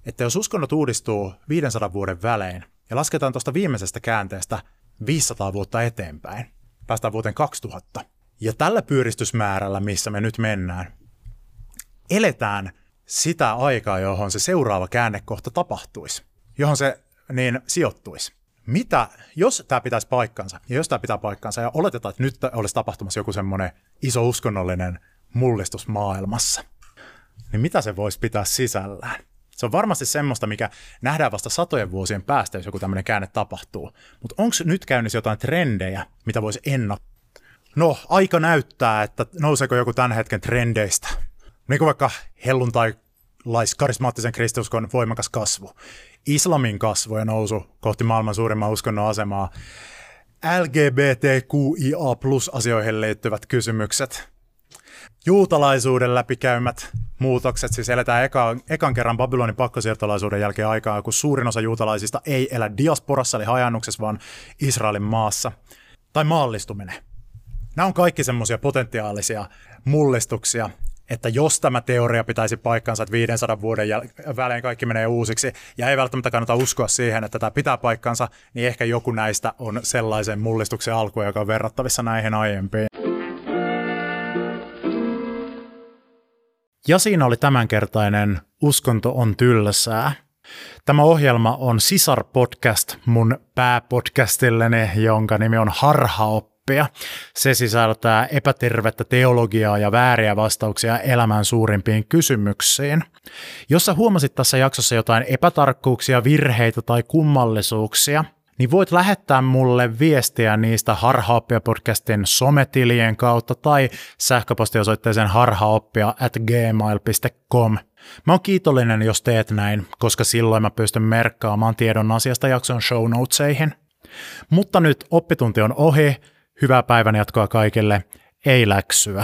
että jos uskonnot uudistuu 500 vuoden välein ja lasketaan tuosta viimeisestä käänteestä 500 vuotta eteenpäin, päästään vuoteen 2000, ja tällä pyöristysmäärällä, missä me nyt mennään, eletään sitä aikaa, johon se seuraava käännekohta tapahtuisi, johon se niin sijoittuisi. Mitä, jos tämä pitäisi paikkansa, ja jos tämä pitää paikkansa, ja oletetaan, että nyt olisi tapahtumassa joku semmoinen iso uskonnollinen mullistus maailmassa, niin mitä se voisi pitää sisällään? Se on varmasti semmoista, mikä nähdään vasta satojen vuosien päästä, jos joku tämmöinen käänne tapahtuu. Mutta onko nyt käynnissä jotain trendejä, mitä voisi ennakkoa? No, aika näyttää, että nouseeko joku tämän hetken trendeistä niin kuin vaikka helluntai-lais karismaattisen kristiuskon voimakas kasvu, islamin kasvu ja nousu kohti maailman suurimman uskonnon asemaa, LGBTQIA plus asioihin liittyvät kysymykset, juutalaisuuden läpikäymät muutokset, siis eletään eka, ekan kerran Babylonin pakkosiirtolaisuuden jälkeen aikaa, kun suurin osa juutalaisista ei elä diasporassa eli hajannuksessa, vaan Israelin maassa, tai maallistuminen. Nämä on kaikki semmoisia potentiaalisia mullistuksia, että jos tämä teoria pitäisi paikkansa, että 500 vuoden jäl- välein kaikki menee uusiksi, ja ei välttämättä kannata uskoa siihen, että tämä pitää paikkansa, niin ehkä joku näistä on sellaisen mullistuksen alku, joka on verrattavissa näihin aiempiin. Ja siinä oli tämänkertainen Uskonto on tylsää. Tämä ohjelma on sisar-podcast mun pääpodcastilleni, jonka nimi on Harhaoppia. Se sisältää epätervettä teologiaa ja vääriä vastauksia elämän suurimpiin kysymyksiin. Jos sä huomasit tässä jaksossa jotain epätarkkuuksia, virheitä tai kummallisuuksia – niin voit lähettää mulle viestiä niistä Harhaoppia-podcastin sometilien kautta tai sähköpostiosoitteeseen harhaoppia at gmail.com. Mä oon kiitollinen, jos teet näin, koska silloin mä pystyn merkkaamaan tiedon asiasta jakson show notesihin. Mutta nyt oppitunti on ohi, hyvää päivän jatkoa kaikille, ei läksyä.